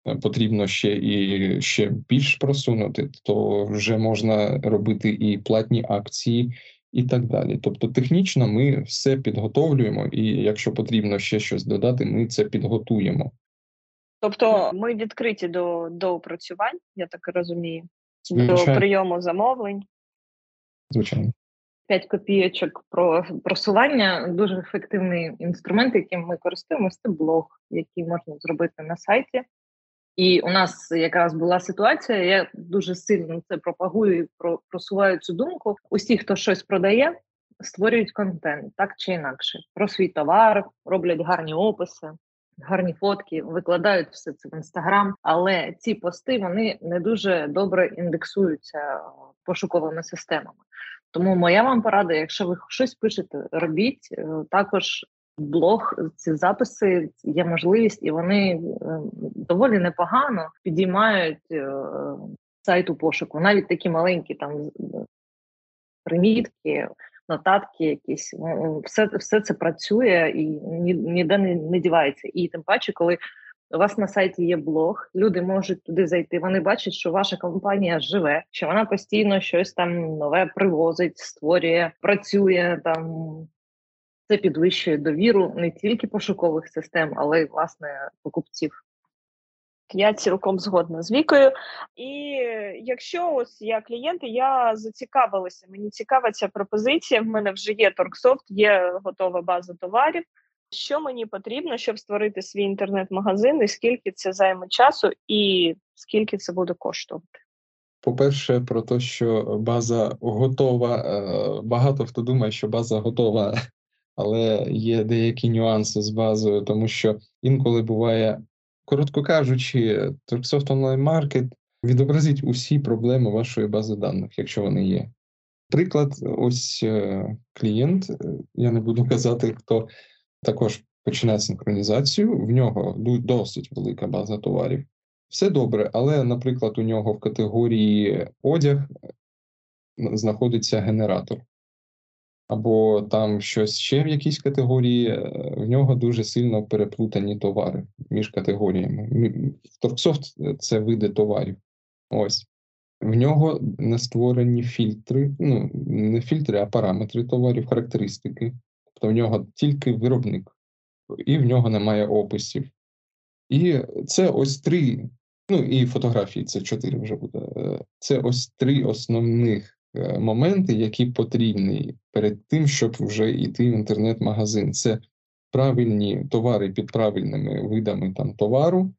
е, потрібно ще і ще більш просунути, то вже можна робити і платні акції, і так далі. Тобто, технічно ми все підготовлюємо, і якщо потрібно ще щось додати, ми це підготуємо. Тобто ми відкриті до до опрацювань, я так розумію, Звичайно. до прийому замовлень. Звичайно. 5 копійочок про просування дуже ефективний інструмент, яким ми користуємося, це блог, який можна зробити на сайті. І у нас якраз була ситуація. Я дуже сильно це пропагую і просуваю цю думку. Усі, хто щось продає, створюють контент так чи інакше про свій товар, роблять гарні описи гарні фотки, викладають все це в інстаграм, але ці пости вони не дуже добре індексуються пошуковими системами. Тому моя вам порада, якщо ви щось пишете, робіть е, також. Блог, ці записи є можливість, і вони е, доволі непогано підіймають е, сайту пошуку. Навіть такі маленькі там примітки нотатки, якісь все все це працює і ніде не, не дівається. І тим паче, коли у вас на сайті є блог, люди можуть туди зайти. Вони бачать, що ваша компанія живе, що вона постійно щось там нове привозить, створює, працює там. Це підвищує довіру не тільки пошукових систем, але й власне покупців. Я цілком згодна з вікою. І якщо ось я клієнти, я зацікавилася. Мені цікава ця пропозиція. В мене вже є Торксофт, є готова база товарів. Що мені потрібно, щоб створити свій інтернет-магазин, і скільки це займе часу, і скільки це буде коштувати? По-перше, про те, що база готова. Е, багато хто думає, що база готова, але є деякі нюанси з базою, тому що інколи буває Коротко кажучи, Торксофт Online Market відобразить усі проблеми вашої бази даних, якщо вони є. Приклад, ось е, клієнт, е, я не буду казати, хто також починає синхронізацію, в нього досить велика база товарів. Все добре, але, наприклад, у нього в категорії одяг е, знаходиться генератор. або там щось ще в якійсь категорії, е, в нього дуже сильно переплутані товари між категоріями. Торксофт це види товарів. Ось. В нього не створені фільтри, ну, не фільтри, а параметри товарів, характеристики. Тобто в нього тільки виробник, і в нього немає описів. І це ось три, ну і фотографії це чотири вже буде. Е, це ось три основних Е, моменти, які потрібні перед тим, щоб вже йти в інтернет-магазин. Це правильні товари під правильними видами там товару,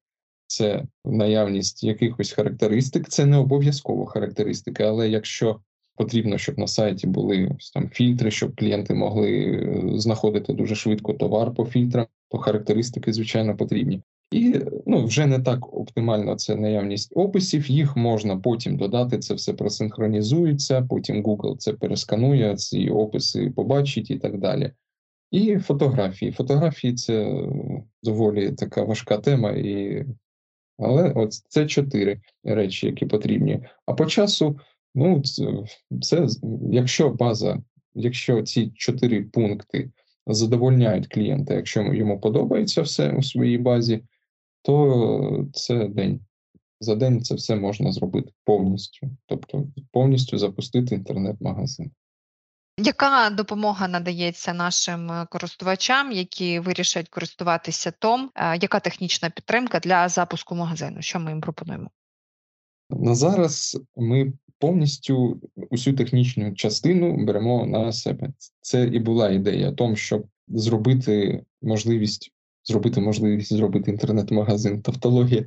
це наявність якихось характеристик, це не обов'язково характеристики, але якщо потрібно, щоб на сайті були там фільтри, щоб клієнти могли е, знаходити дуже швидко товар по фільтрам, то характеристики, звичайно, потрібні. І ну, вже не так оптимально це наявність описів. Їх можна потім додати. Це все просинхронізується. Потім Google це пересканує, ці описи побачить і так далі. І фотографії. Фотографії це доволі така важка тема, і... але от це чотири речі, які потрібні. А по часу, ну це якщо база, якщо ці чотири пункти задовольняють клієнта, якщо йому подобається все у своїй базі то це день. За день це все можна зробити повністю, тобто повністю запустити інтернет-магазин. Яка допомога надається нашим е, користувачам, які вирішать користуватися ТОМ? Е, яка технічна підтримка для запуску магазину? Що ми їм пропонуємо? На зараз ми повністю усю технічну частину беремо на себе. Це і була ідея, тому щоб зробити можливість зробити можливість зробити інтернет-магазин, тавтологія,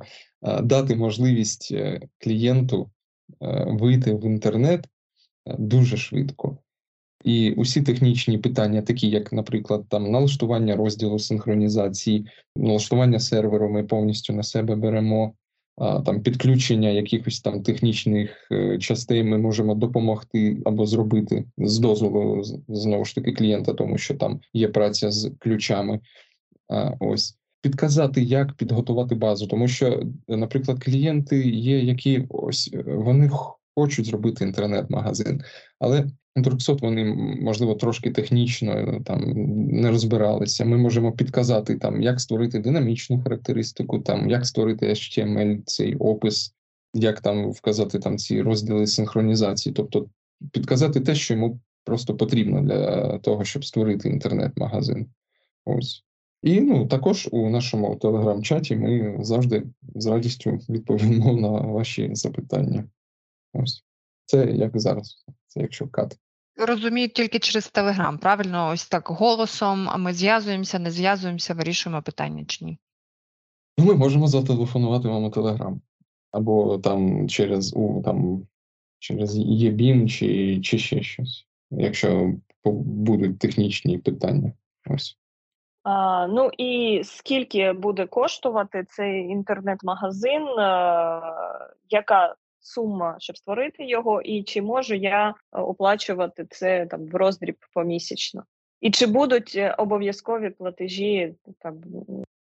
дати можливість е, клієнту е, вийти в інтернет е, дуже швидко. І усі технічні питання, такі як, наприклад, там налаштування розділу синхронізації, налаштування серверу, ми повністю на себе беремо. Там підключення якихось там технічних частей ми можемо допомогти або зробити з дозволу знову ж таки клієнта, тому що там є праця з ключами. Ось підказати, як підготувати базу, тому що, наприклад, клієнти є, які ось е, вони хочуть зробити інтернет-магазин, але Торксот вони можливо трошки технічно е, там не розбиралися. Ми можемо підказати там, як створити динамічну характеристику, там як створити HTML, цей опис, як там вказати там ці розділи синхронізації, тобто підказати те, що йому просто потрібно для того, щоб створити інтернет-магазин. Ось. І ну, також у нашому телеграм-чаті ми завжди з радістю відповімо на ваші запитання. Ось це як зараз, це якщо кат. Розумію тільки через Телеграм, правильно? Ось так голосом, а ми зв'язуємося, не зв'язуємося, вирішуємо питання чи ні. Ну, Ми можемо зателефонувати вам у Телеграм. Або там через у там через ЄБІМ чи, чи ще щось, якщо будуть технічні питання. Ось. А, Ну і скільки буде коштувати цей інтернет-магазин? А, яка сума, щоб створити його, і чи можу я оплачувати це там в роздріб помісячно? І чи будуть е, обов'язкові платежі, там,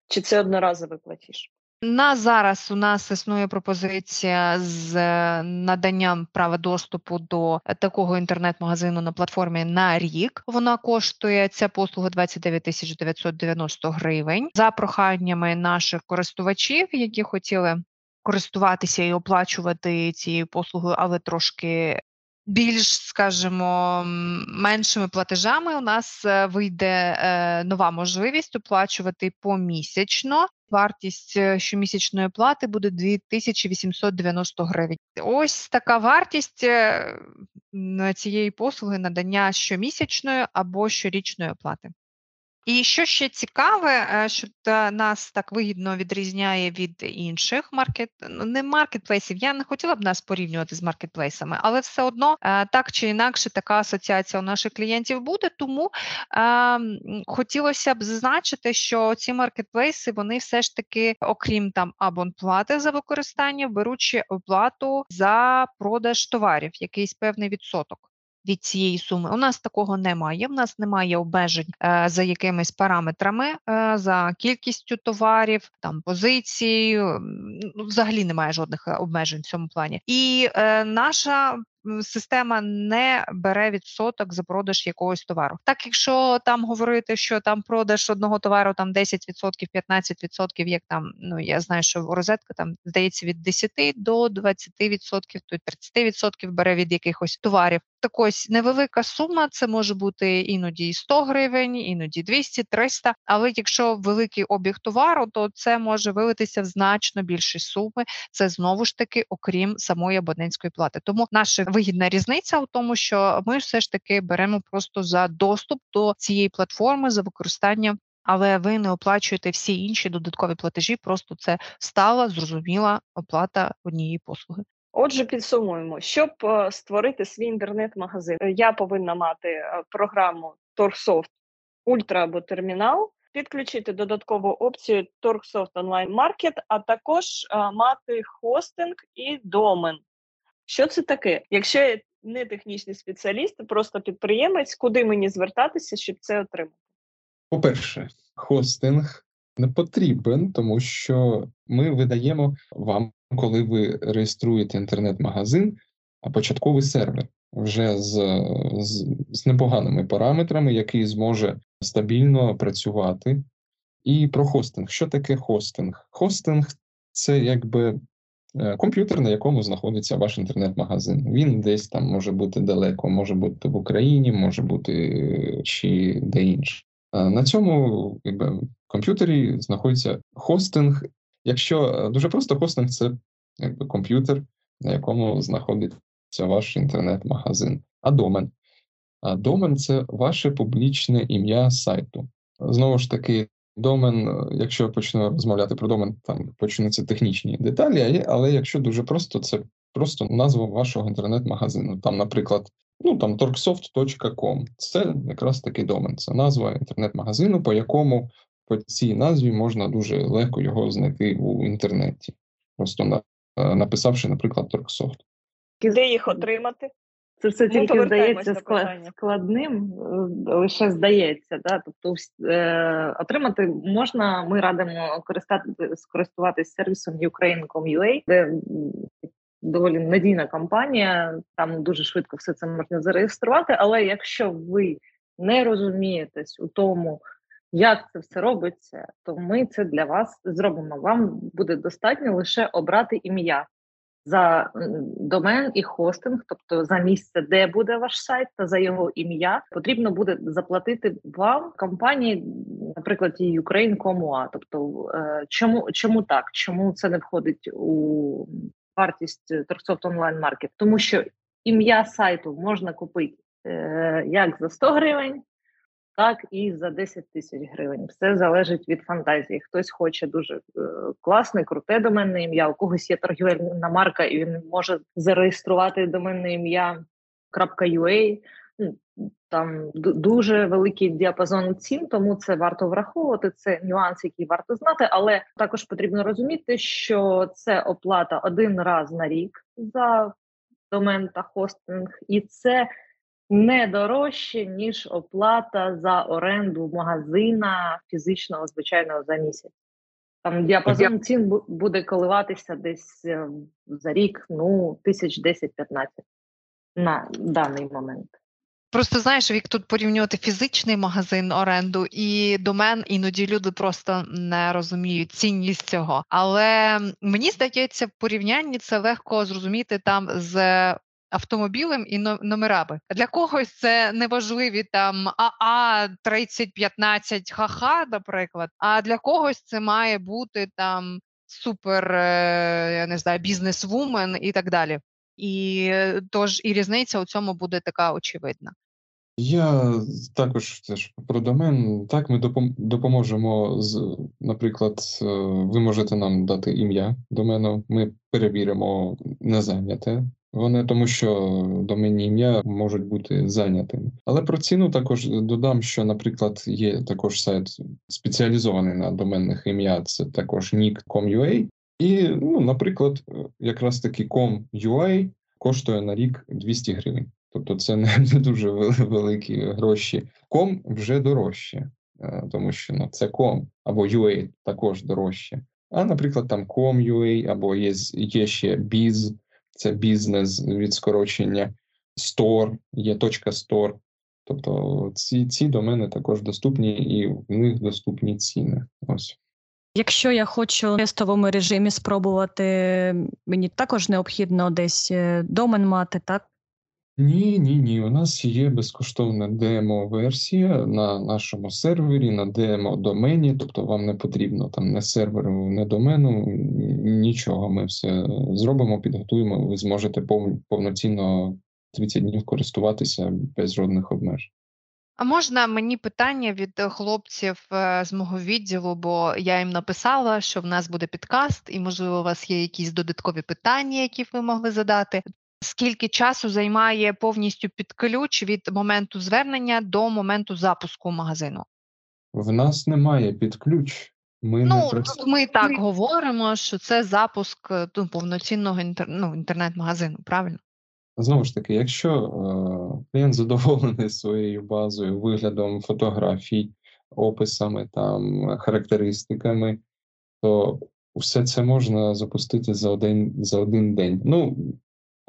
чи це одноразовий платіж? На зараз у нас існує пропозиція з е, наданням права доступу до такого інтернет-магазину на платформі на рік. Вона коштує ця послуга 29 тисяч 990 гривень за проханнями наших користувачів, які хотіли користуватися і оплачувати цією послугою, але трошки. Більш, скажімо, меншими платежами у нас е, вийде е, нова можливість оплачувати помісячно вартість е, щомісячної плати буде 2890 гривень. Ось така вартість цієї послуги надання щомісячної або щорічної оплати. І що ще цікаве, е, що нас так вигідно відрізняє від інших маркет, ну, не маркетплейсів. Я не хотіла б нас порівнювати з маркетплейсами, але все одно е, так чи інакше така асоціація у наших клієнтів буде. Тому е, хотілося б зазначити, що ці маркетплейси вони все ж таки, окрім там абонплати за використання, беручи оплату за продаж товарів, якийсь певний відсоток від цієї суми. У нас такого немає. У нас немає обмежень е, за якимись параметрами, е, за кількістю товарів, там позицій, ну, взагалі немає жодних е, обмежень в цьому плані. І наша система не бере відсоток за продаж якогось товару. Так, якщо там говорити, що там продаж одного товару там 10%, 15%, як там ну я знаю, що розетка там здається від 10 до 20%, то 30% бере від якихось товарів. Так ось невелика сума, це може бути іноді і 100 гривень, іноді 200, 300, Але якщо великий обіг товару, то це може вилитися в значно більші суми. Це знову ж таки, окрім самої абонентської плати. Тому наша вигідна різниця у тому, що ми все ж таки беремо просто за доступ до цієї платформи за використання. Але ви не оплачуєте всі інші додаткові платежі, просто це стала зрозуміла оплата однієї послуги. Отже, підсумуємо, щоб е, створити свій інтернет-магазин, я повинна мати е, програму Торгсофт Ультра або термінал, підключити додаткову опцію Торгсофт Online Market, а також е, мати хостинг і домен. Що це таке? Якщо я не технічний спеціаліст, а просто підприємець, куди мені звертатися, щоб це отримати? По-перше, хостинг не потрібен, тому що ми видаємо вам, коли ви реєструєте інтернет-магазин, початковий сервер вже з, з, з непоганими параметрами, який зможе стабільно працювати. І про хостинг. Що таке хостинг? Хостинг це якби комп'ютер, на якому знаходиться ваш інтернет-магазин. Він десь там може бути далеко, може бути в Україні, може бути чи де інше. На цьому якби, комп'ютері знаходиться хостинг. Якщо е, дуже просто хостинг це якби комп'ютер, на якому знаходиться ваш інтернет-магазин, а домен. А домен це ваше публічне ім'я сайту. Знову ж таки, домен, е, якщо я почну розмовляти про домен, там почнуться технічні деталі, але якщо дуже просто, це просто назва вашого інтернет-магазину. Там, наприклад, ну там torksoft.com. Це якраз такий домен. Це назва інтернет-магазину, по якому по цій назві можна дуже легко його знайти у інтернеті, просто на, е, написавши, наприклад, Торксофт. Де їх отримати? Це все ну, тільки здається складним, е, лише здається. Да? Тобто е, отримати можна, ми радимо користати, скористуватись сервісом Ukraine.com.ua, де доволі надійна компанія, там дуже швидко все це можна зареєструвати. Але якщо ви не розумієтесь у тому, як це все робиться, то ми це для вас зробимо. Вам буде достатньо лише обрати ім'я за домен і хостинг, тобто за місце, де буде ваш сайт, та за його ім'я потрібно буде заплатити вам компанії, наприклад, Ukraine.com.ua. Тобто, е, чому чому так? Чому це не входить у вартість Торксофт онлайн маркет? Тому що ім'я сайту можна купити е, як за 100 гривень так і за 10 тисяч гривень. Все залежить від фантазії. Хтось хоче дуже е, класне, круте доменне ім'я. У когось є торгівельна марка, і він може зареєструвати доменне ім'я .ua. Ну, там дуже великий діапазон цін, тому це варто враховувати. Це нюанс, який варто знати, але також потрібно розуміти, що це оплата один раз на рік за домен та хостинг, і це не дорожче, ніж оплата за оренду магазина фізичного, звичайного за місяць. Там діапазон цін буде коливатися десь е, за рік, ну, тисяч 10-15 на даний момент. Просто знаєш, як тут порівнювати фізичний магазин оренду і домен, іноді люди просто не розуміють цінність цього. Але мені здається, в порівнянні це легко зрозуміти там з автомобілем і номерами. Для когось це неважливі там АА 3015 ХХ, наприклад. А для когось це має бути там супер, е, я не знаю, бізнес-вумен і так далі. І е, тож і різниця у цьому буде така очевидна. Я також теж про домен. Так, ми допоможемо з, наприклад, е, ви можете нам дати ім'я домену, ми перевіримо незайняте вони тому, що доменні ім'я можуть бути зайнятими. Але про ціну також додам, що, наприклад, є також сайт спеціалізований на доменних ім'я, це також nick.com.ua. І, ну, наприклад, якраз таки com.ua коштує на рік 200 гривень. Тобто це не дуже великі гроші. Ком вже дорожче, е, тому що ну, це ком або UA також дорожче. А, наприклад, там com.ua або є, є ще biz, це бізнес від скорочення, стор, є точка стор. Тобто ці ці домени також доступні, і в них доступні ціни. Ось. Якщо я хочу в тестовому режимі спробувати, мені також необхідно десь е, домен мати, так? Ні, ні, ні. У нас є безкоштовна демо-версія на нашому сервері, на демо-домені, тобто вам не потрібно там не серверу, не домену, нічого. Ми все зробимо, підготуємо, ви зможете пов- повноцінно 30 днів користуватися без жодних обмежень. А можна мені питання від хлопців е, з мого відділу, бо я їм написала, що в нас буде підкаст, і можливо у вас є якісь додаткові питання, які ви могли задати. Скільки часу займає повністю під ключ від моменту звернення до моменту запуску магазину? В нас немає під ключ. Ми Ну не ми так говоримо, що це запуск е, ну, повноцінного інтер... ну, інтернет-магазину, правильно? Знову ж таки, якщо е, клієнт задоволений своєю базою, виглядом фотографій, описами, там, характеристиками, то все це можна запустити за один, за один день. Ну,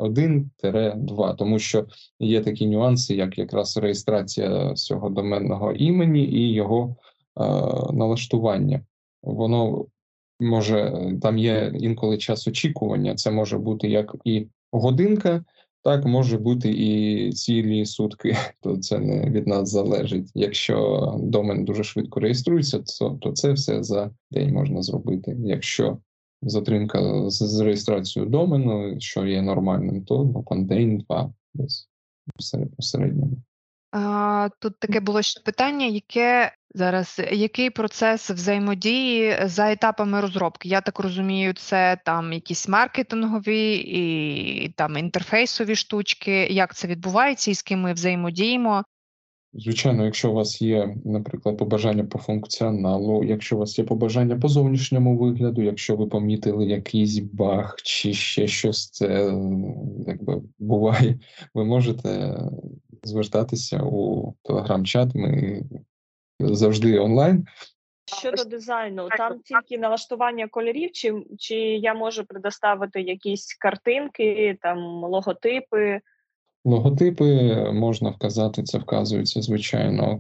один-два, тому що є такі нюанси, як якраз реєстрація цього доменного імені і його е, налаштування. Воно може, там є інколи час очікування, це може бути як і годинка, так може бути і цілі сутки, то це не від нас залежить. Якщо домен дуже швидко реєструється, то, то це все за день можна зробити. Якщо затримка з, реєстрацією домену, що є нормальним, то ну, там день-два десь середньому. Тут таке було ще питання, яке зараз який процес взаємодії за етапами розробки? Я так розумію, це там якісь маркетингові і там інтерфейсові штучки. Як це відбувається і з ким ми взаємодіємо? Звичайно, якщо у вас є, наприклад, побажання по функціоналу, якщо у вас є побажання по зовнішньому вигляду, якщо ви помітили якийсь баг чи ще щось, це якби буває, ви можете звертатися у телеграм-чат. Ми завжди онлайн. Щодо дизайну, там тільки налаштування кольорів, чи чи я можу предоставити якісь картинки, там логотипи. Логотипи можна вказати, це вказується, звичайно.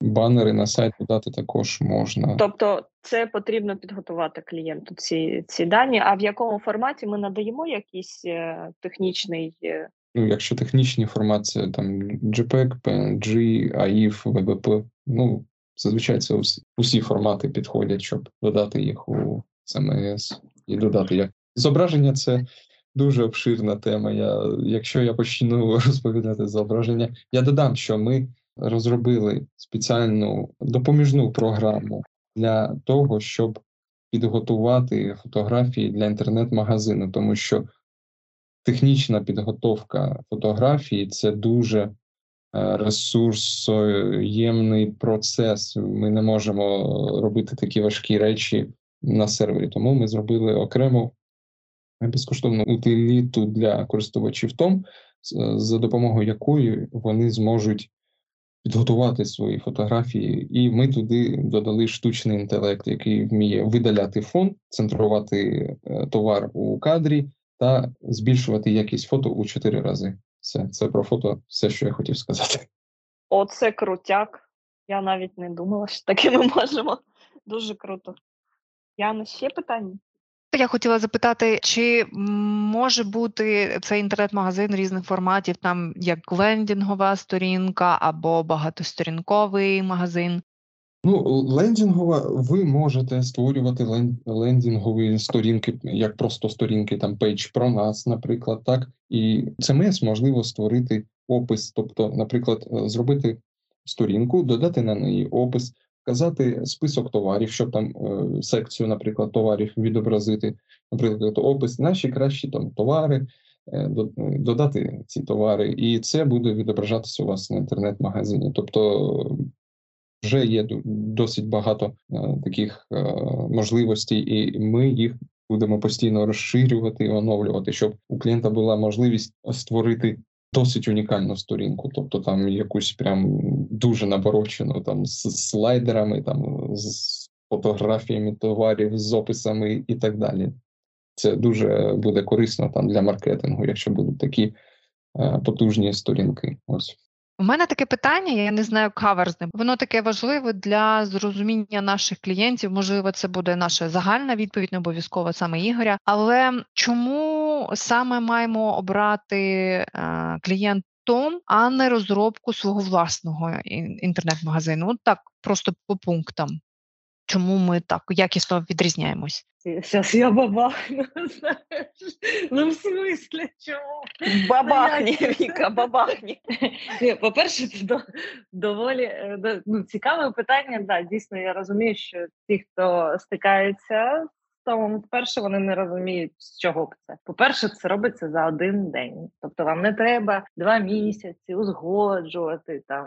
Банери на сайт додати також можна. Тобто, це потрібно підготувати клієнту ці ці дані. А в якому форматі ми надаємо якийсь е, технічний? Е... Ну, якщо технічні формати, там JPEG, PNG, AIF, WebP, ну зазвичай це усі, усі формати підходять, щоб додати їх у CMS і додати як зображення. Це дуже обширна тема. Я, Якщо я почну розповідати зображення, я додам, що ми розробили спеціальну допоміжну програму для того, щоб підготувати фотографії для інтернет-магазину, тому що технічна підготовка фотографії це дуже ресурсоємний процес. Ми не можемо робити такі важкі речі на сервері. Тому ми зробили окрему безкоштовну утиліту для користувачів Том, за допомогою якої вони зможуть підготувати свої фотографії, і ми туди додали штучний інтелект, який вміє видаляти фон, центрувати е, товар у кадрі та збільшувати якість фото у чотири рази. Все, це про фото, все, що я хотів сказати. Оце крутяк. Я навіть не думала, що таке ми можемо. Дуже круто. Яна, ще питання? Я хотіла запитати, чи може бути цей інтернет-магазин різних форматів, там як лендінгова сторінка або багатосторінковий магазин? Ну, лендінгова, ви можете створювати лендінгові сторінки, як просто сторінки, там пейдж про нас, наприклад, так. І CMS можливо створити опис, тобто, наприклад, е, зробити сторінку, додати на неї опис, вказати список товарів, щоб там е, секцію, наприклад, товарів відобразити, наприклад, опис, наші кращі там товари, е, додати ці товари, і це буде відображатися у вас на інтернет-магазині. Тобто вже є досить багато е, таких е, можливостей, і ми їх будемо постійно розширювати і оновлювати, щоб у клієнта була можливість створити досить унікальну сторінку, тобто там якусь прям дуже наборочену там з слайдерами, там з фотографіями товарів, з описами і так далі. Це дуже буде корисно там для маркетингу, якщо будуть такі е, потужні сторінки. Ось. У мене таке питання, я не знаю кавер з ним. Воно таке важливе для зрозуміння наших клієнтів. Можливо, це буде наша загальна відповідь, не обов'язково саме Ігоря. Але чому саме маємо обрати е, клієнтом, а не розробку свого власного інтернет-магазину? От так, просто по пунктам. Чому ми так якісно відрізняємось? Зараз я бабахну, знаєш. Ну, в смислі, чому? Бабахні, Віка, бабахні. По-перше, це доволі е, ну, цікаве питання. Да, Дійсно, я розумію, що ті, хто стикається тому, вперше вони не розуміють, з чого б це. По-перше, це робиться за один день. Тобто вам не треба два місяці узгоджувати там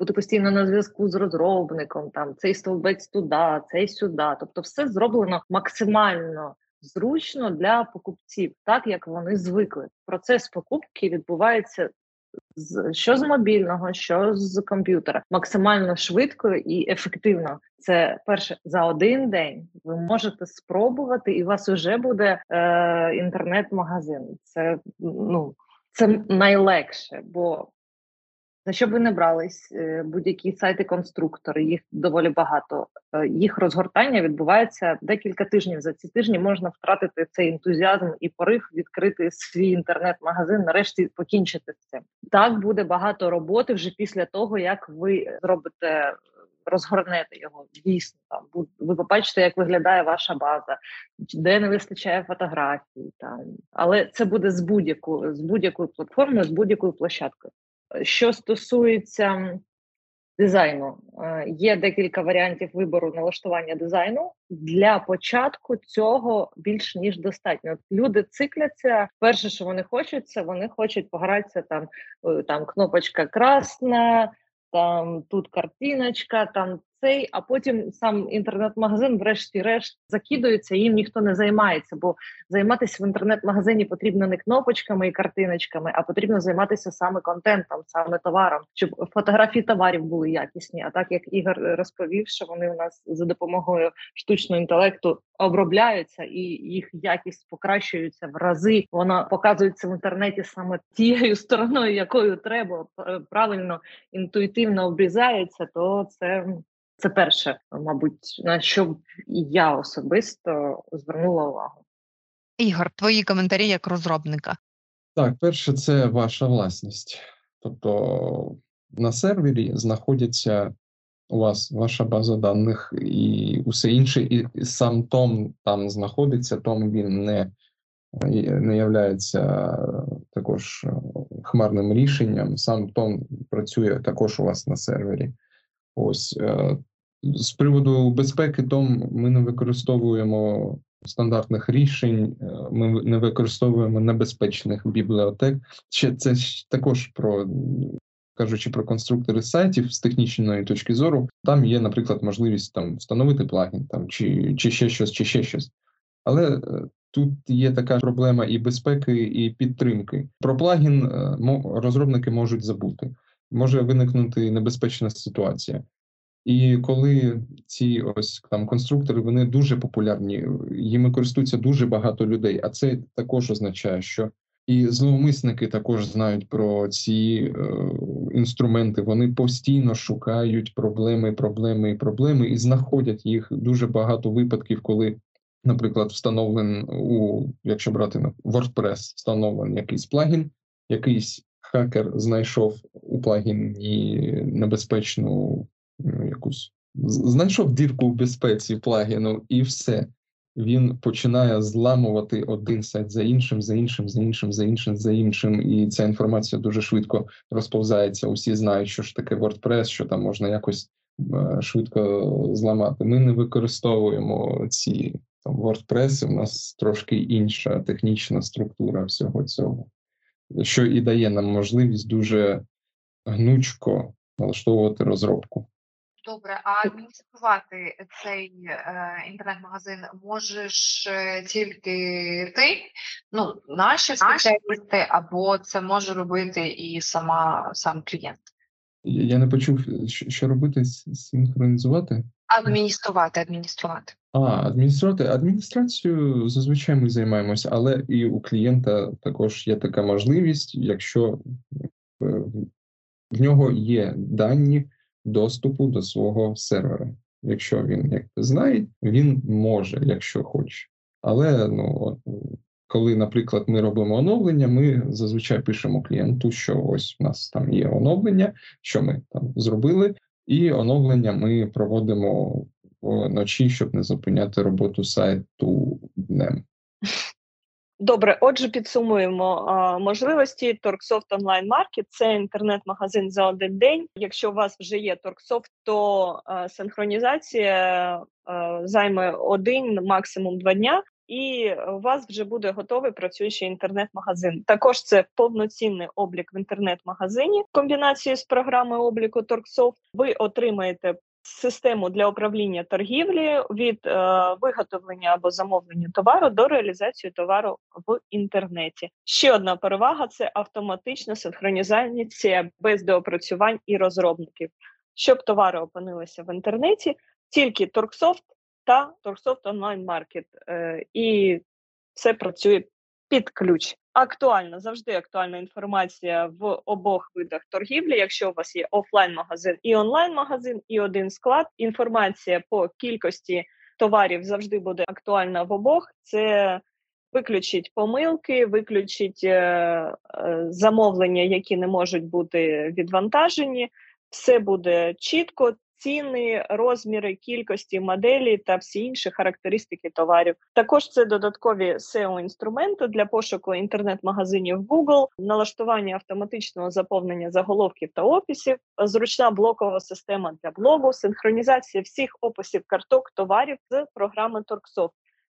бути постійно на зв'язку з розробником, там цей стовбець туди, цей сюди. Тобто, все зроблено максимально зручно для покупців, так як вони звикли. Процес покупки відбувається що з мобільного, що з комп'ютера, максимально швидко і ефективно. Це перше за один день. Ви можете спробувати, і у вас вже буде е, інтернет-магазин. Це ну це найлегше, бо за що б ви не брались, е, будь-які сайти-конструктори, їх доволі багато. Е, їх розгортання відбувається декілька тижнів. За ці тижні можна втратити цей ентузіазм і порив, відкрити свій інтернет-магазин, нарешті покінчити з цим. Так буде багато роботи вже після того, як ви зробите. Розгорнете його дійсно там. Ви побачите, як виглядає ваша база, де не вистачає фотографій, там але це буде з будь-якою з будь-якою платформою, з будь-якою площадкою. Що стосується дизайну, е, є декілька варіантів вибору налаштування дизайну. Для початку цього більш ніж достатньо. Люди цикляться. Перше, що вони хочуть, це вони хочуть погратися там, е, там кнопочка красна, там тут картиночка, там цей, а потім сам інтернет-магазин, врешті-решт, закидується, їм ніхто не займається, бо займатися в інтернет-магазині потрібно не кнопочками і картиночками, а потрібно займатися саме контентом, саме товаром, щоб фотографії товарів були якісні. А так як Ігор розповів, що вони у нас за допомогою штучного інтелекту обробляються і їх якість покращується в рази. Вона показується в інтернеті саме тією стороною, якою треба правильно інтуїтивно обрізається, то це це перше, мабуть, на що я особисто звернула увагу. Ігор, твої коментарі як розробника. Так, перше, це ваша власність. Тобто на сервері знаходяться у вас ваша база даних і усе інше, і сам Том там знаходиться, Том він не не являється також хмарним рішенням. Сам Том працює також у вас на сервері. Ось е, з приводу безпеки, Том ми не використовуємо стандартних рішень, е, ми не використовуємо небезпечних бібліотек. Ще це також про кажучи про конструктори сайтів з технічної точки зору. Там є, наприклад, можливість там встановити плагін, там чи, чи ще щось, чи ще щось. Але е, Тут є така проблема і безпеки, і підтримки. Про плагін е, розробники можуть забути. Може виникнути небезпечна ситуація. І коли ці ось там конструктори вони дуже популярні, їми користуються дуже багато людей. А це також означає, що і зловмисники також знають про ці е, інструменти. Вони постійно шукають проблеми, проблеми і проблеми, і знаходять їх дуже багато випадків, коли, наприклад, встановлен у якщо брати на WordPress, встановлений якийсь плагін, якийсь хакер знайшов у плагіні небезпечну Ну, якусь знайшов дірку в безпеці плагіну, і все. Він починає зламувати один сайт за іншим, за іншим, за іншим, за іншим, за іншим, і ця інформація дуже швидко розповзається. Усі знають, що ж таке WordPress, що там можна якось е, швидко зламати. Ми не використовуємо ці там WordPress, У нас трошки інша технічна структура всього цього, що і дає нам можливість дуже гнучко налаштовувати розробку. Добре, а адмініструвати цей е, інтернет-магазин можеш е, тільки ти, ну наші спеціалісти, або це може робити і сама сам клієнт. Я не почув, що робити синхронізувати. Адмініструвати, адмініструвати. А, адмініструвати. Адміністрацію зазвичай ми займаємося, але і у клієнта також є така можливість, якщо е, в нього є дані доступу до свого сервера. Якщо він як знає, він може, якщо хоче. Але ну коли, наприклад, ми робимо оновлення, ми зазвичай пишемо клієнту, що ось у нас там є оновлення, що ми там зробили, і оновлення ми проводимо вночі, щоб не зупиняти роботу сайту днем. Добре, отже, підсумуємо а, можливості. Торксофт онлайн маркет це інтернет-магазин за один день. Якщо у вас вже є Торксофт, то а, синхронізація а, займе один, максимум два дня. І у вас вже буде готовий працюючий інтернет-магазин. Також це повноцінний облік в інтернет-магазині в комбінації з програмою обліку Торксофт. Ви отримаєте систему для управління торгівлі від е, виготовлення або замовлення товару до реалізації товару в інтернеті. Ще одна перевага це автоматична синхронізація без доопрацювань і розробників. Щоб товари опинилися в інтернеті, тільки Торксофт та Торксофт онлайн маркет, е, і це працює під ключ. Актуальна завжди актуальна інформація в обох видах торгівлі. Якщо у вас є офлайн-магазин і онлайн-магазин, і один склад, інформація по кількості товарів завжди буде актуальна в обох. Це виключить помилки, виключить е, е, замовлення, які не можуть бути відвантажені. Все буде чітко, ціни, розміри, кількості моделі та всі інші характеристики товарів. Також це додаткові seo інструменти для пошуку інтернет-магазинів Google, налаштування автоматичного заповнення заголовків та описів, зручна блокова система для блогу, синхронізація всіх описів карток товарів з програми Торксофт.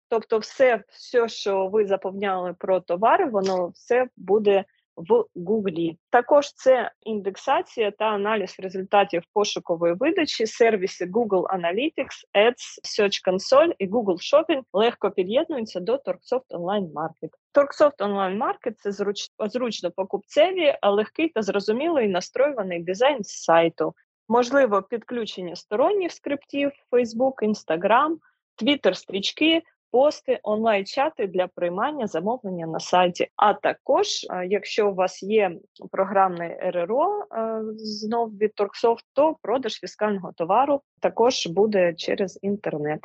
Тобто, все, все, що ви заповняли про товари, воно все буде в Гуглі. Також це індексація та аналіз результатів пошукової видачі, сервіси Google Analytics, Ads, Search Console і Google Shopping легко під'єднуються до Торксофт Online Market. Торксофт Online Market – це зруч... зручно покупцеві, легкий та зрозумілий настроюваний дизайн сайту. Можливо, підключення сторонніх скриптів Facebook, Instagram, Twitter стрічки пости, онлайн-чати для приймання замовлення на сайті. А також, якщо у вас є програмне РРО знов від Торксофт, то продаж фіскального товару також буде через інтернет.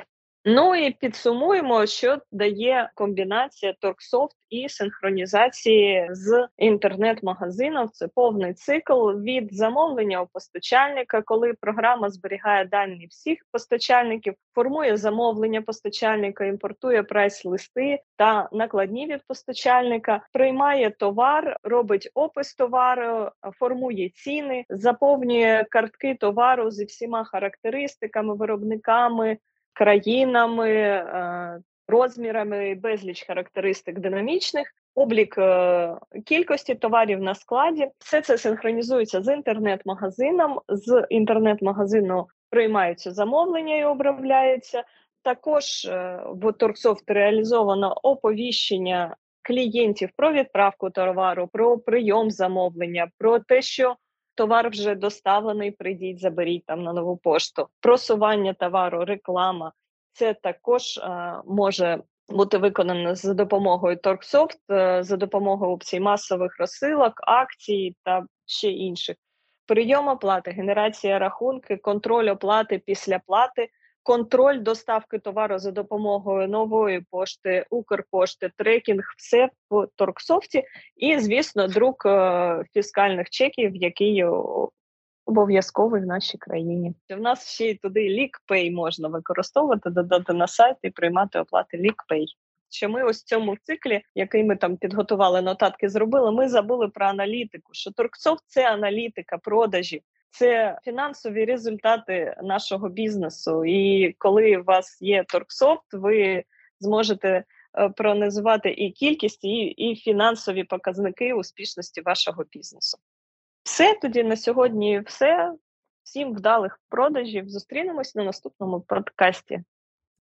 Ну і підсумуємо, що дає комбінація Торксофт і синхронізації з інтернет-магазином. Це повний цикл від замовлення у постачальника, коли програма зберігає дані всіх постачальників, формує замовлення постачальника, імпортує прайс-листи та накладні від постачальника, приймає товар, робить опис товару, формує ціни, заповнює картки товару зі всіма характеристиками, виробниками країнами, е, розмірами, безліч характеристик динамічних. Облік е, кількості товарів на складі, все це синхронізується з інтернет-магазином. З інтернет-магазину приймаються замовлення і обробляються. Також е, в Торксофт реалізовано оповіщення клієнтів про відправку товару, про прийом замовлення, про те, що товар вже доставлений, прийдіть, заберіть там на нову пошту. Просування товару, реклама це також е, може бути виконано за допомогою Торксофт, е, за допомогою опцій масових розсилок, акцій та ще інших. Прийом оплати, генерація рахунки, контроль оплати після плати, контроль доставки товару за допомогою нової пошти, Укрпошти, трекінг, все в Торксофті, і, звісно, друк е, фіскальних чеків, який обов'язковий в нашій країні. В нас ще й туди LeakPay можна використовувати, додати на сайт і приймати оплати LeakPay. Що ми ось в цьому циклі, який ми там підготували нотатки, зробили, ми забули про аналітику. Що Торксофт це аналітика продажів це фінансові результати нашого бізнесу. І коли у вас є торксофт, ви зможете е, проаналізувати і кількість, і, і фінансові показники успішності вашого бізнесу. Все тоді на сьогодні все. Всім вдалих продажів. Зустрінемось на наступному подкасті.